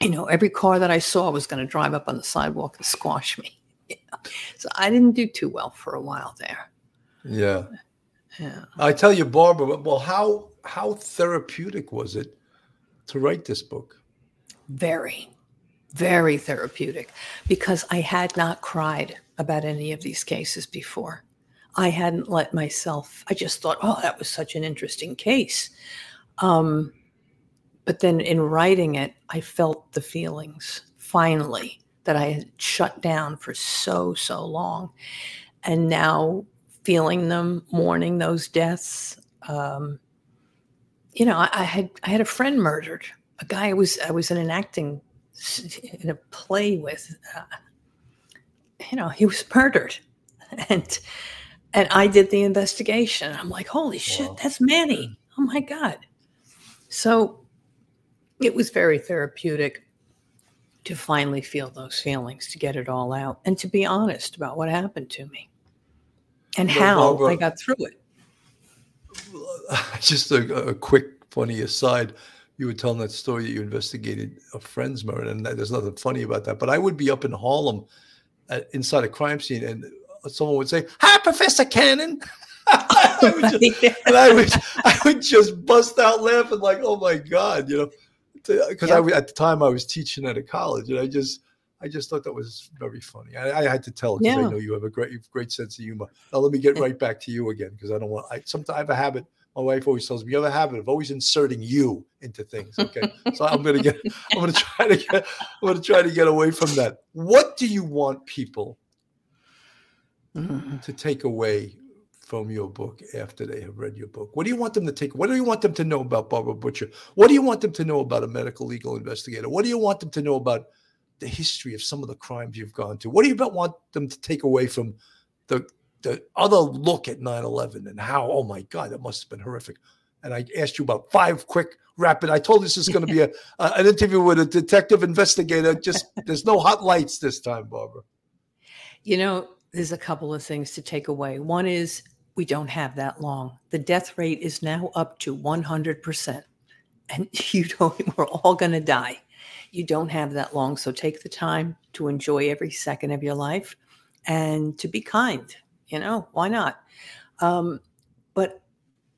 You know, every car that I saw was going to drive up on the sidewalk and squash me. You [laughs] know? So I didn't do too well for a while there. Yeah. Yeah. I tell you, Barbara. Well, how how therapeutic was it to write this book? very, very therapeutic because I had not cried about any of these cases before. I hadn't let myself, I just thought, oh, that was such an interesting case. Um, but then in writing it, I felt the feelings finally that I had shut down for so, so long. And now feeling them, mourning those deaths. Um, you know, I, I had I had a friend murdered a guy I was I was in an acting in a play with. Uh, you know, he was murdered, [laughs] and and I did the investigation. I'm like, holy shit, Wow. that's Manny. Oh my god! So it was very therapeutic to finally feel those feelings, to get it all out, and to be honest about what happened to me and how I Barbara- got through it. [laughs] Just a, a quick funny aside. You were telling that story that you investigated a friend's murder, and there's nothing funny about that. But I would be up in Harlem, at, inside a crime scene, and someone would say, "Hi, Professor Cannon," [laughs] I would just- [laughs] and I would I would just bust out laughing like, "Oh my god!" You know, because I at the time I was teaching at a college, and I just I just thought that was very funny. I, I had to tell because yeah. I know you have a great great sense of humor. Now let me get [laughs] right back to you again because I don't want. I sometimes I have a habit. My wife always tells me you have a habit of always inserting you into things. Okay, [laughs] so I'm gonna get. I'm gonna try to get. I'm gonna try to get away from that. What do you want people mm-hmm. to take away from your book after they have read your book? What do you want them to take? What do you want them to know about Barbara Butcher? What do you want them to know about a medical legal investigator? What do you want them to know about the history of some of the crimes you've gone to? What do you want them to take away from the the other look at 9-11 and how, oh my God, that must have been horrific. And I asked you about five quick rapid. I told this is going to be a, a, an interview with a detective investigator. Just [laughs] there's no hot lights this time, Barbara. You know, there's a couple of things to take away. One is we don't have that long. The death rate is now up to 100%. And [laughs] you don't, we're all going to die. You don't have that long. So take the time to enjoy every second of your life and to be kind. You know, why not? Um, but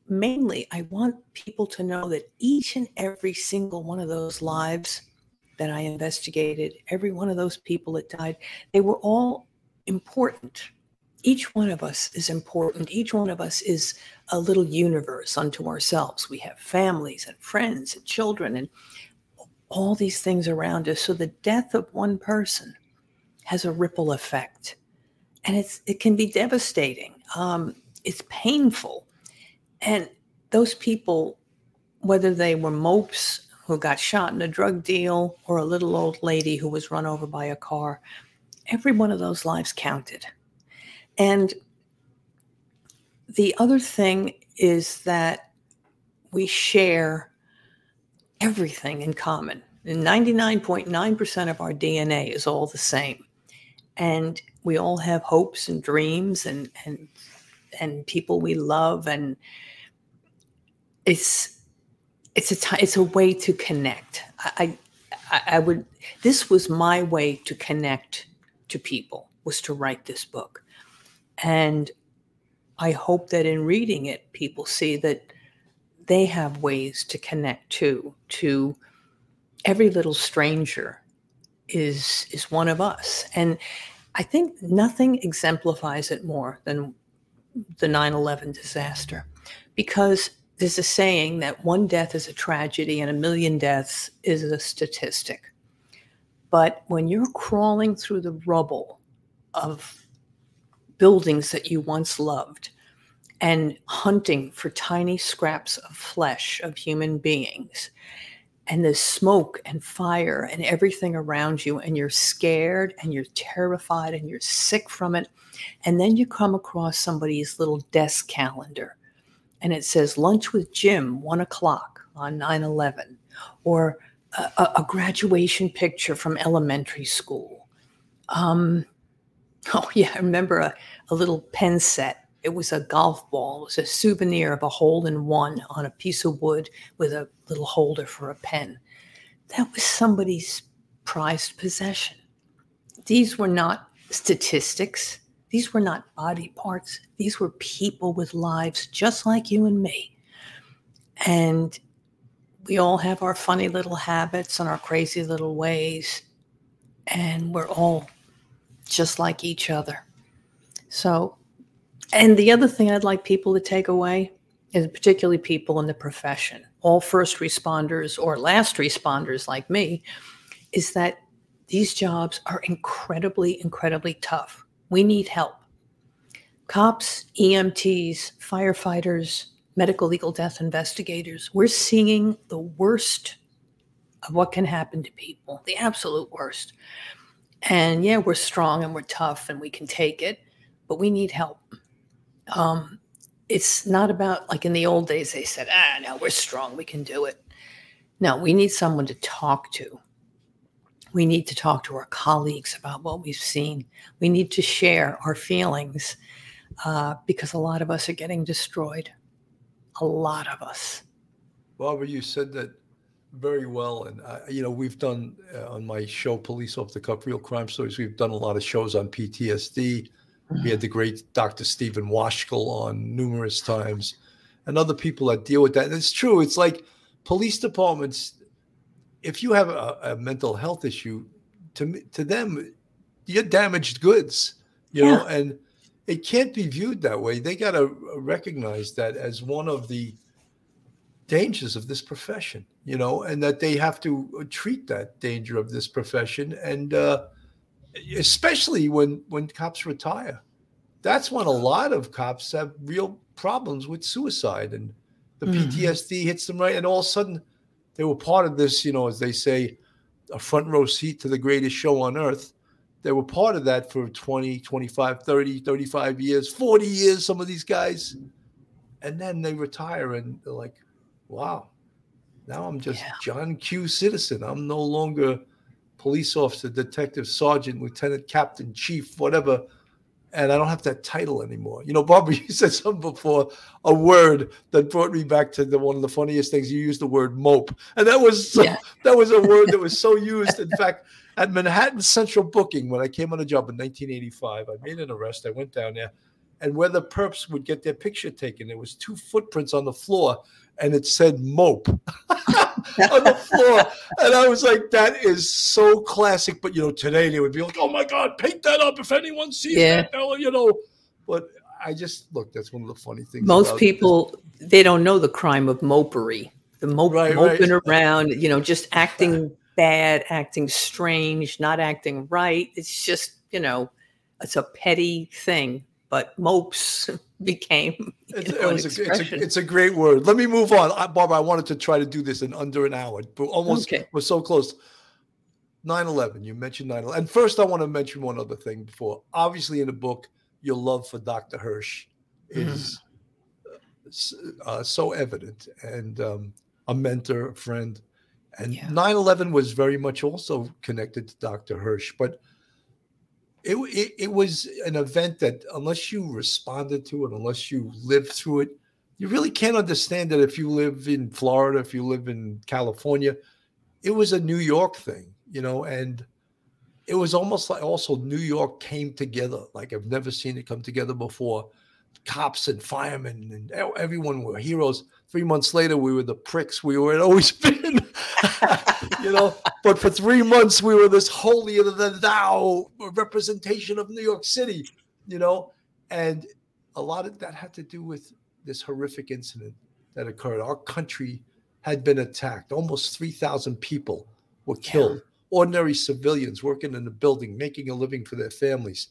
mainly, I want people to know that each and every single one of those lives that I investigated, every one of those people that died, they were all important each one of us is important. Each one of us is a little universe unto ourselves. We have families and friends and children and all these things around us. So the death of one person has a ripple effect, and it's it can be devastating. Um, it's painful, and those people, whether they were mopes who got shot in a drug deal or a little old lady who was run over by a car, every one of those lives counted. And the other thing is that we share everything in common. 99.9% of our DNA is all the same. And we all have hopes and dreams and, and, and people we love. And it's, it's a, t- it's a way to connect. I, I, I would, this was my way to connect to people was to write this book and I hope that in reading it, people see that they have ways to connect to to every little stranger is is one of us. And I think nothing exemplifies it more than the 9/11 disaster. Because there's a saying that one death is a tragedy and a million deaths is a statistic. But when you're crawling through the rubble of buildings that you once loved and hunting for tiny scraps of flesh of human beings and the smoke and fire and everything around you and you're scared and you're terrified and you're sick from it and then you come across somebody's little desk calendar and it says lunch with jim one o'clock on 9-11 or a, a graduation picture from elementary school um, [laughs] Oh, yeah. I remember a, a little pen set. It was a golf ball. It was a souvenir of a hole in one on a piece of wood with a little holder for a pen. That was somebody's prized possession. These were not statistics. These were not body parts. These were people with lives just like you and me. And we all have our funny little habits and our crazy little ways. And we're all just like each other. So, and the other thing I'd like people to take away is particularly people in the profession, all first responders or last responders like me, is that these jobs are incredibly, incredibly tough. We need help. Cops, EMTs, firefighters, medical legal death investigators, we're seeing the worst of what can happen to people, the absolute worst. And yeah, we're strong and we're tough and we can take it, but we need help. Um, it's not about like in the old days, they said, ah, no, we're strong, we can do it. No, we need someone to talk to. We need to talk to our colleagues about what we've seen. We need to share our feelings uh, because a lot of us are getting destroyed. A lot of us. Barbara, you said that very well. And, uh, you know, we've done uh, on my show, Police Off the Cuff Real Crime Stories, we've done a lot of shows on PTSD. We had the great Dr. Stephen Washkill on numerous times and other people that deal with that. And it's true. It's like police departments, if you have a, a mental health issue, to to them, you're damaged goods, you yeah. know, and it can't be viewed that way. They got to recognize that as one of the dangers of this profession, you know, and that they have to treat that danger of this profession, and uh, especially when when cops retire, that's when a lot of cops have real problems with suicide and the mm-hmm. PTSD hits them right, and all of a sudden they were part of this, you know, as they say, a front row seat to the greatest show on earth. They were part of that for 20, 25, 30, 35 years, 40 years, some of these guys. And then they retire and they're like, wow, now I'm just yeah. John Q. Citizen. I'm no longer police officer, detective, sergeant, lieutenant, captain, chief, whatever and I don't have that title anymore. You know, Barbara, [laughs] you said something before, a word that brought me back to the one of the funniest things. You used the word mope, and that was so, yeah. [laughs] that was a word that was so [laughs] used. In fact, at Manhattan Central Booking, when I came on a job in 1985, I made an arrest. I went down there, and where the perps would get their picture taken, there was two footprints on the floor, and it said mope [laughs] on the floor. And I was like, that is so classic. But, you know, today they would be like, oh my God, paint that up if anyone sees yeah. that, you know. But I just, look, that's one of the funny things. Most people, this. they don't know the crime of mopery, the mope, right, moping right. around, you know, just acting bad, acting strange, not acting right. It's just, you know, it's a petty thing but mopes [laughs] [laughs] became it's, know, it a, it's, a, it's, a, great word. Let me move on. I, Barbara, I wanted to try to do this in under an hour, but almost okay. we're so close. 9-11, you mentioned 9-11. And first I want to mention one other thing before. Obviously in the book, your love for Dr. Hirsch is mm. uh, so evident and um, a mentor, a friend. And yeah. 9-11 was very much also connected to Dr. Hirsch. But – it, it, it was an event that unless you responded to it, unless you lived through it, you really can't understand it if you live in Florida, if you live in California. It was a New York thing, you know, and it was almost like also New York came together like I've never seen it come together before. Cops and firemen and everyone were heroes. Three months later, we were the pricks we were always [laughs] been. [laughs] you know, but for three months we were this holier than thou representation of New York City, you know, and a lot of that had to do with this horrific incident that occurred. Our country had been attacked. Almost 3,000 people were killed, yeah. ordinary civilians working in the building, making a living for their families.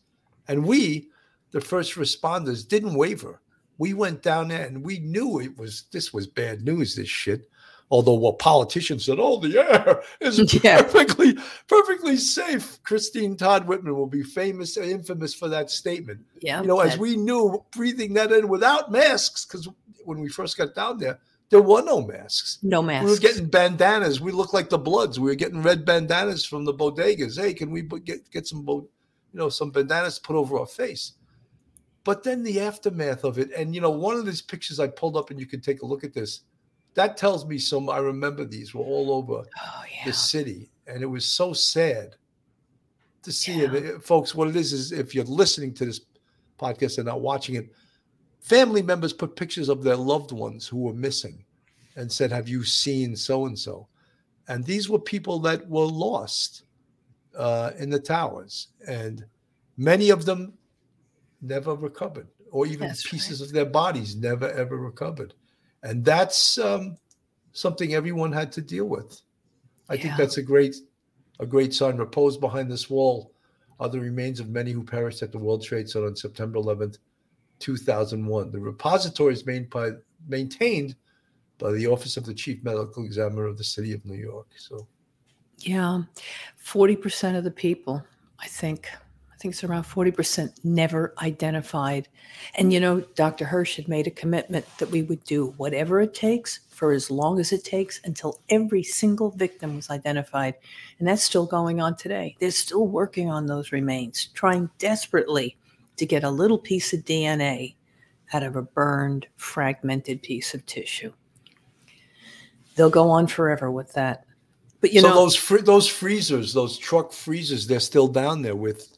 And we, the first responders, didn't waver. We went down there and we knew it was this was bad news, this shit. Although what politicians said, "Oh, the air [laughs] is yeah. perfectly perfectly safe," Christine Todd Whitman will be famous, or infamous for that statement. Yeah, you know, as we knew, breathing that in without masks, because when we first got down there, there were no masks. No masks. We were getting bandanas. We looked like the Bloods. We were getting red bandanas from the bodegas. Hey, can we get get some, you know, some bandanas put over our face? But then the aftermath of it, and you know, one of these pictures I pulled up, and you can take a look at this that tells me some. I remember these were all over oh, yeah. the city, and it was so sad to see yeah. it. Folks, what it is is if you're listening to this podcast and not watching it, family members put pictures of their loved ones who were missing and said, Have you seen so and so? And these were people that were lost uh, in the towers, and many of them never recovered, or even That's pieces right. of their bodies never ever recovered and that's um, something everyone had to deal with. I yeah. think that's a great, a great sign. Repose behind this wall are the remains of many who perished at the World Trade Center on September 11th, 2001. The repository is by, maintained by the Office of the Chief Medical Examiner of the City of New York. So, yeah, 40% of the people, I think, think it's around 40% never identified. And you know, Dr. Hirsch had made a commitment that we would do whatever it takes for as long as it takes until every single victim was identified. And that's still going on today. They're still working on those remains, trying desperately to get a little piece of DNA out of a burned, fragmented piece of tissue. They'll go on forever with that. But you so know, those fr- those freezers, those truck freezers, they're still down there with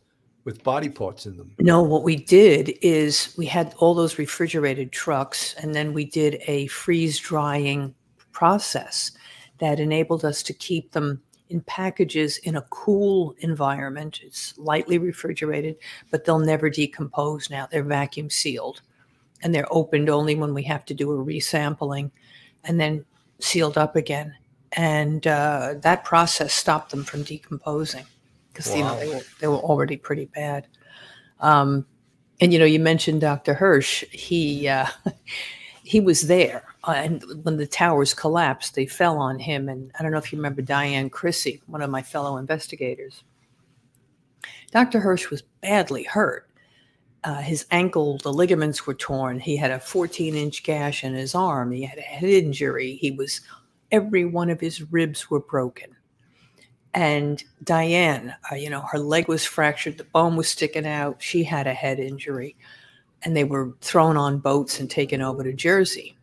with body parts in them. No, what we did is we had all those refrigerated trucks, and then we did a freeze drying process. that enabled us to keep them in packages in a cool environment. It's lightly refrigerated, but they'll never decompose now. They're vacuum sealed and they're opened only when we have to do a resampling and then sealed up again. And uh, that process stopped them from decomposing because wow. you know they were, they were already pretty bad. Um, and you know, you mentioned Dr. Hirsch. He uh, [laughs] he was there, uh, and when the towers collapsed, they fell on him. And I don't know if you remember Diane Chrissy, one of my fellow investigators. Dr. Hirsch was badly hurt. Uh, his ankle, the ligaments were torn. He had a 14 inch gash in his arm. He had a head injury. He was, every one of his ribs were broken. And Diane, uh, you know, her leg was fractured, the bone was sticking out. She had a head injury and they were thrown on boats and taken over to Jersey.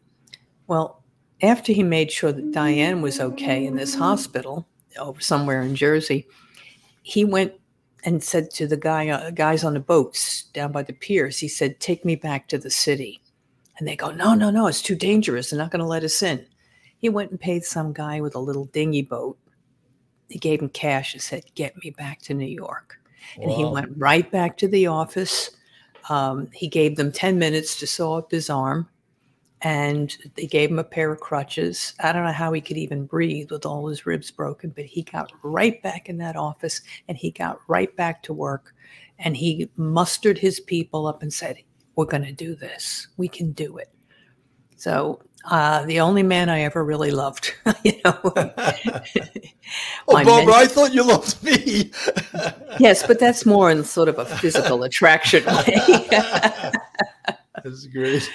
Well, after he made sure that Diane was okay in this hospital over somewhere in Jersey, he went and said to the guy uh, guys on the boats down by the piers, he said, "Take me back to the city." And they go, "No, no, no, it's too dangerous. They're not going to let us in." He went and paid some guy with a little dinghy boat. He gave him cash and said, "Get me back to New York." Wow. And he went right back to the office um, he gave them 10 minutes to sew up his arm and they gave him a pair of crutches. I don't know how he could even breathe with all his ribs broken, but he got right back in that office and he got right back to work and he mustered his people up and said, We're going to do this. We can do it. So uh, the only man I ever really loved. [laughs] you know. [laughs] oh, Barbara, I thought you loved me. [laughs] yes, but that's more in sort of a physical attraction way. that's great.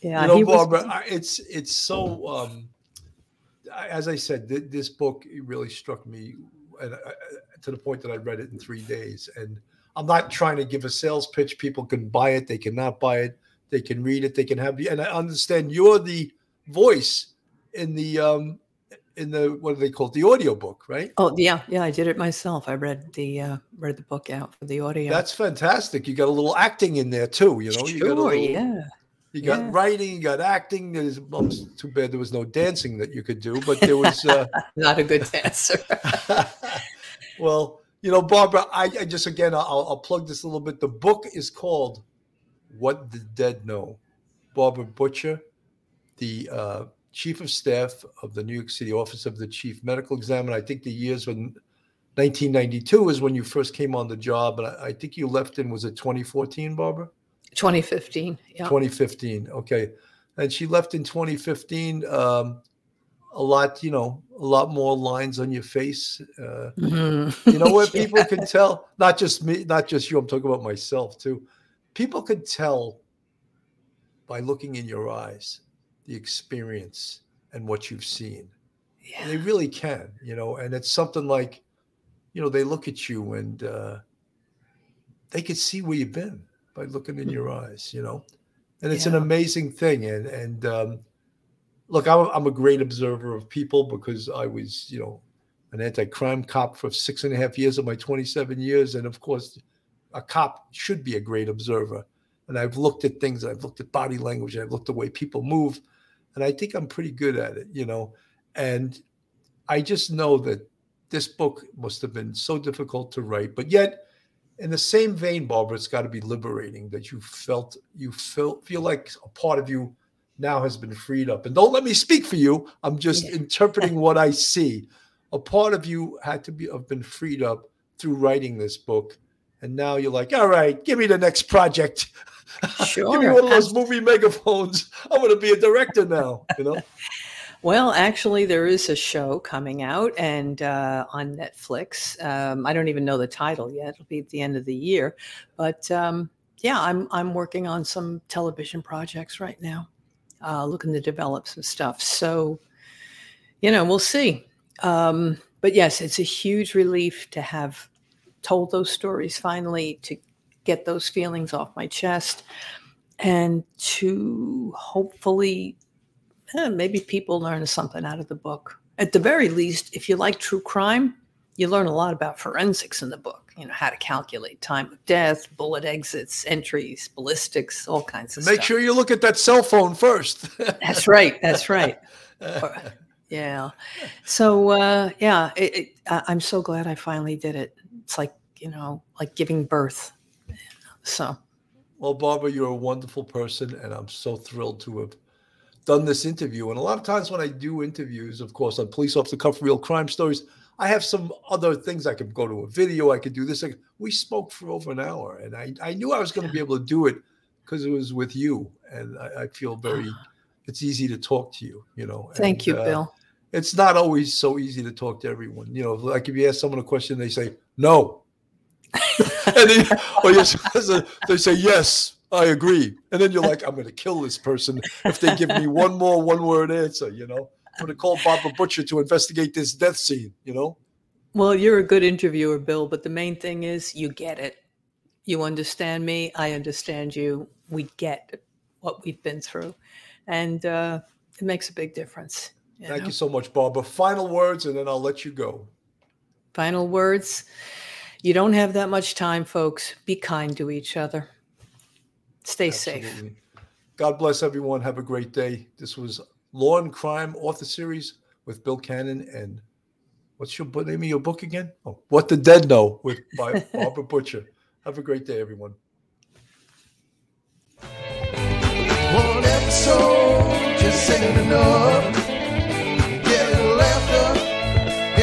Yeah, you know, Barbara, was... it's it's so. Um, as I said, th- this book really struck me, and uh, to the point that I read it in three days. And I'm not trying to give a sales pitch. People can buy it; they cannot buy it they can read it. They can have you. and I understand you're the voice in the um in the what do they call it the audio book right oh yeah yeah i did it myself i read the uh read the book out for the audio that's fantastic you got a little acting in there too you know sure, you got a little, yeah you got yeah. writing you got acting there's well, too bad there was no dancing that you could do but there was uh [laughs] not a good dancer [laughs] well you know barbara I, I just again I'll, I'll plug this a little bit the book is called what the Dead Know. Barbara Butcher, the uh, chief of staff of the New York City Office of the Chief Medical Examiner. I think the years when 1992 is when you first came on the job, and I, I think you left in was it 2014, Barbara? 2015. Yeah. 2015. Okay, and she left in 2015. Um, a lot, you know, a lot more lines on your face. Uh, mm-hmm. You know what? [laughs] yeah. People can tell. Not just me, not just you. I'm talking about myself too people could tell by looking in your eyes the experience and what you've seen. Yeah. They really can, you know, and it's something like, you know, they look at you and uh, they could see where you've been by looking in your eyes, you know, and it's yeah. an amazing thing. And and um, look, I'm, I'm a great observer of people because I was, you know, an anti-crime cop for six and a half years of my 27 years, and of course, a cop should be a great observer. And I've looked at things, I've looked at body language, I've looked at the way people move, and I think I'm pretty good at it, you know. And I just know that this book must have been so difficult to write, but yet, in the same vein, Barbara, it's got to be liberating that you felt you feel feel like a part of you now has been freed up. And don't let me speak for you. I'm just yeah. interpreting what I see. A part of you had to be have been freed up through writing this book and now you're like, all right, give me the next project. Sure. [laughs] give me one of those movie megaphones. I'm going to be a director now. You know. [laughs] well, actually, there is a show coming out and uh, on Netflix. Um, I don't even know the title yet. It'll be at the end of the year, but um, yeah, I'm I'm working on some television projects right now, uh, looking to develop some stuff. So, you know, we'll see. Um, but yes, it's a huge relief to have told those stories finally to get those feelings off my chest and to hopefully eh, maybe people learn something out of the book. At the very least, if you like true crime, you learn a lot about forensics in the book. You know how to calculate time of death, bullet exits, entries, ballistics, all kinds of Make stuff. sure you look at that cell phone first. [laughs] that's right. That's right. [laughs] Yeah. So uh, yeah, it, it, I'm so glad I finally did it. It's like you know, like giving birth. So. Well, Barbara, you're a wonderful person, and I'm so thrilled to have done this interview. And a lot of times when I do interviews, of course, on police officer cuff real crime stories, I have some other things. I could go to a video. I could do this. We spoke for over an hour, and I, I knew I was going to be able to do it because it was with you, and I, I, feel very. It's easy to talk to you, you know. Thank and, you, uh, Bill. It's not always so easy to talk to everyone. You know, like if you ask someone a question, they say no, [laughs] and then, or yes, they say yes. I agree, and then you're like, I'm going to kill this person if they give me one more one-word answer. You know. I'm going to call Bob Barbara Butcher to investigate this death scene, you know? Well, you're a good interviewer, Bill, but the main thing is you get it. You understand me. I understand you. We get what we've been through. And uh, it makes a big difference. You Thank know? you so much, Barbara. Final words, and then I'll let you go. Final words. You don't have that much time, folks. Be kind to each other. Stay Absolutely. safe. God bless everyone. Have a great day. This was Law and Crime author series with Bill Cannon and what's your name of your book again? Oh, What the Dead Know with by [laughs] Barbara Butcher. Have a great day, everyone. One episode just ain't enough.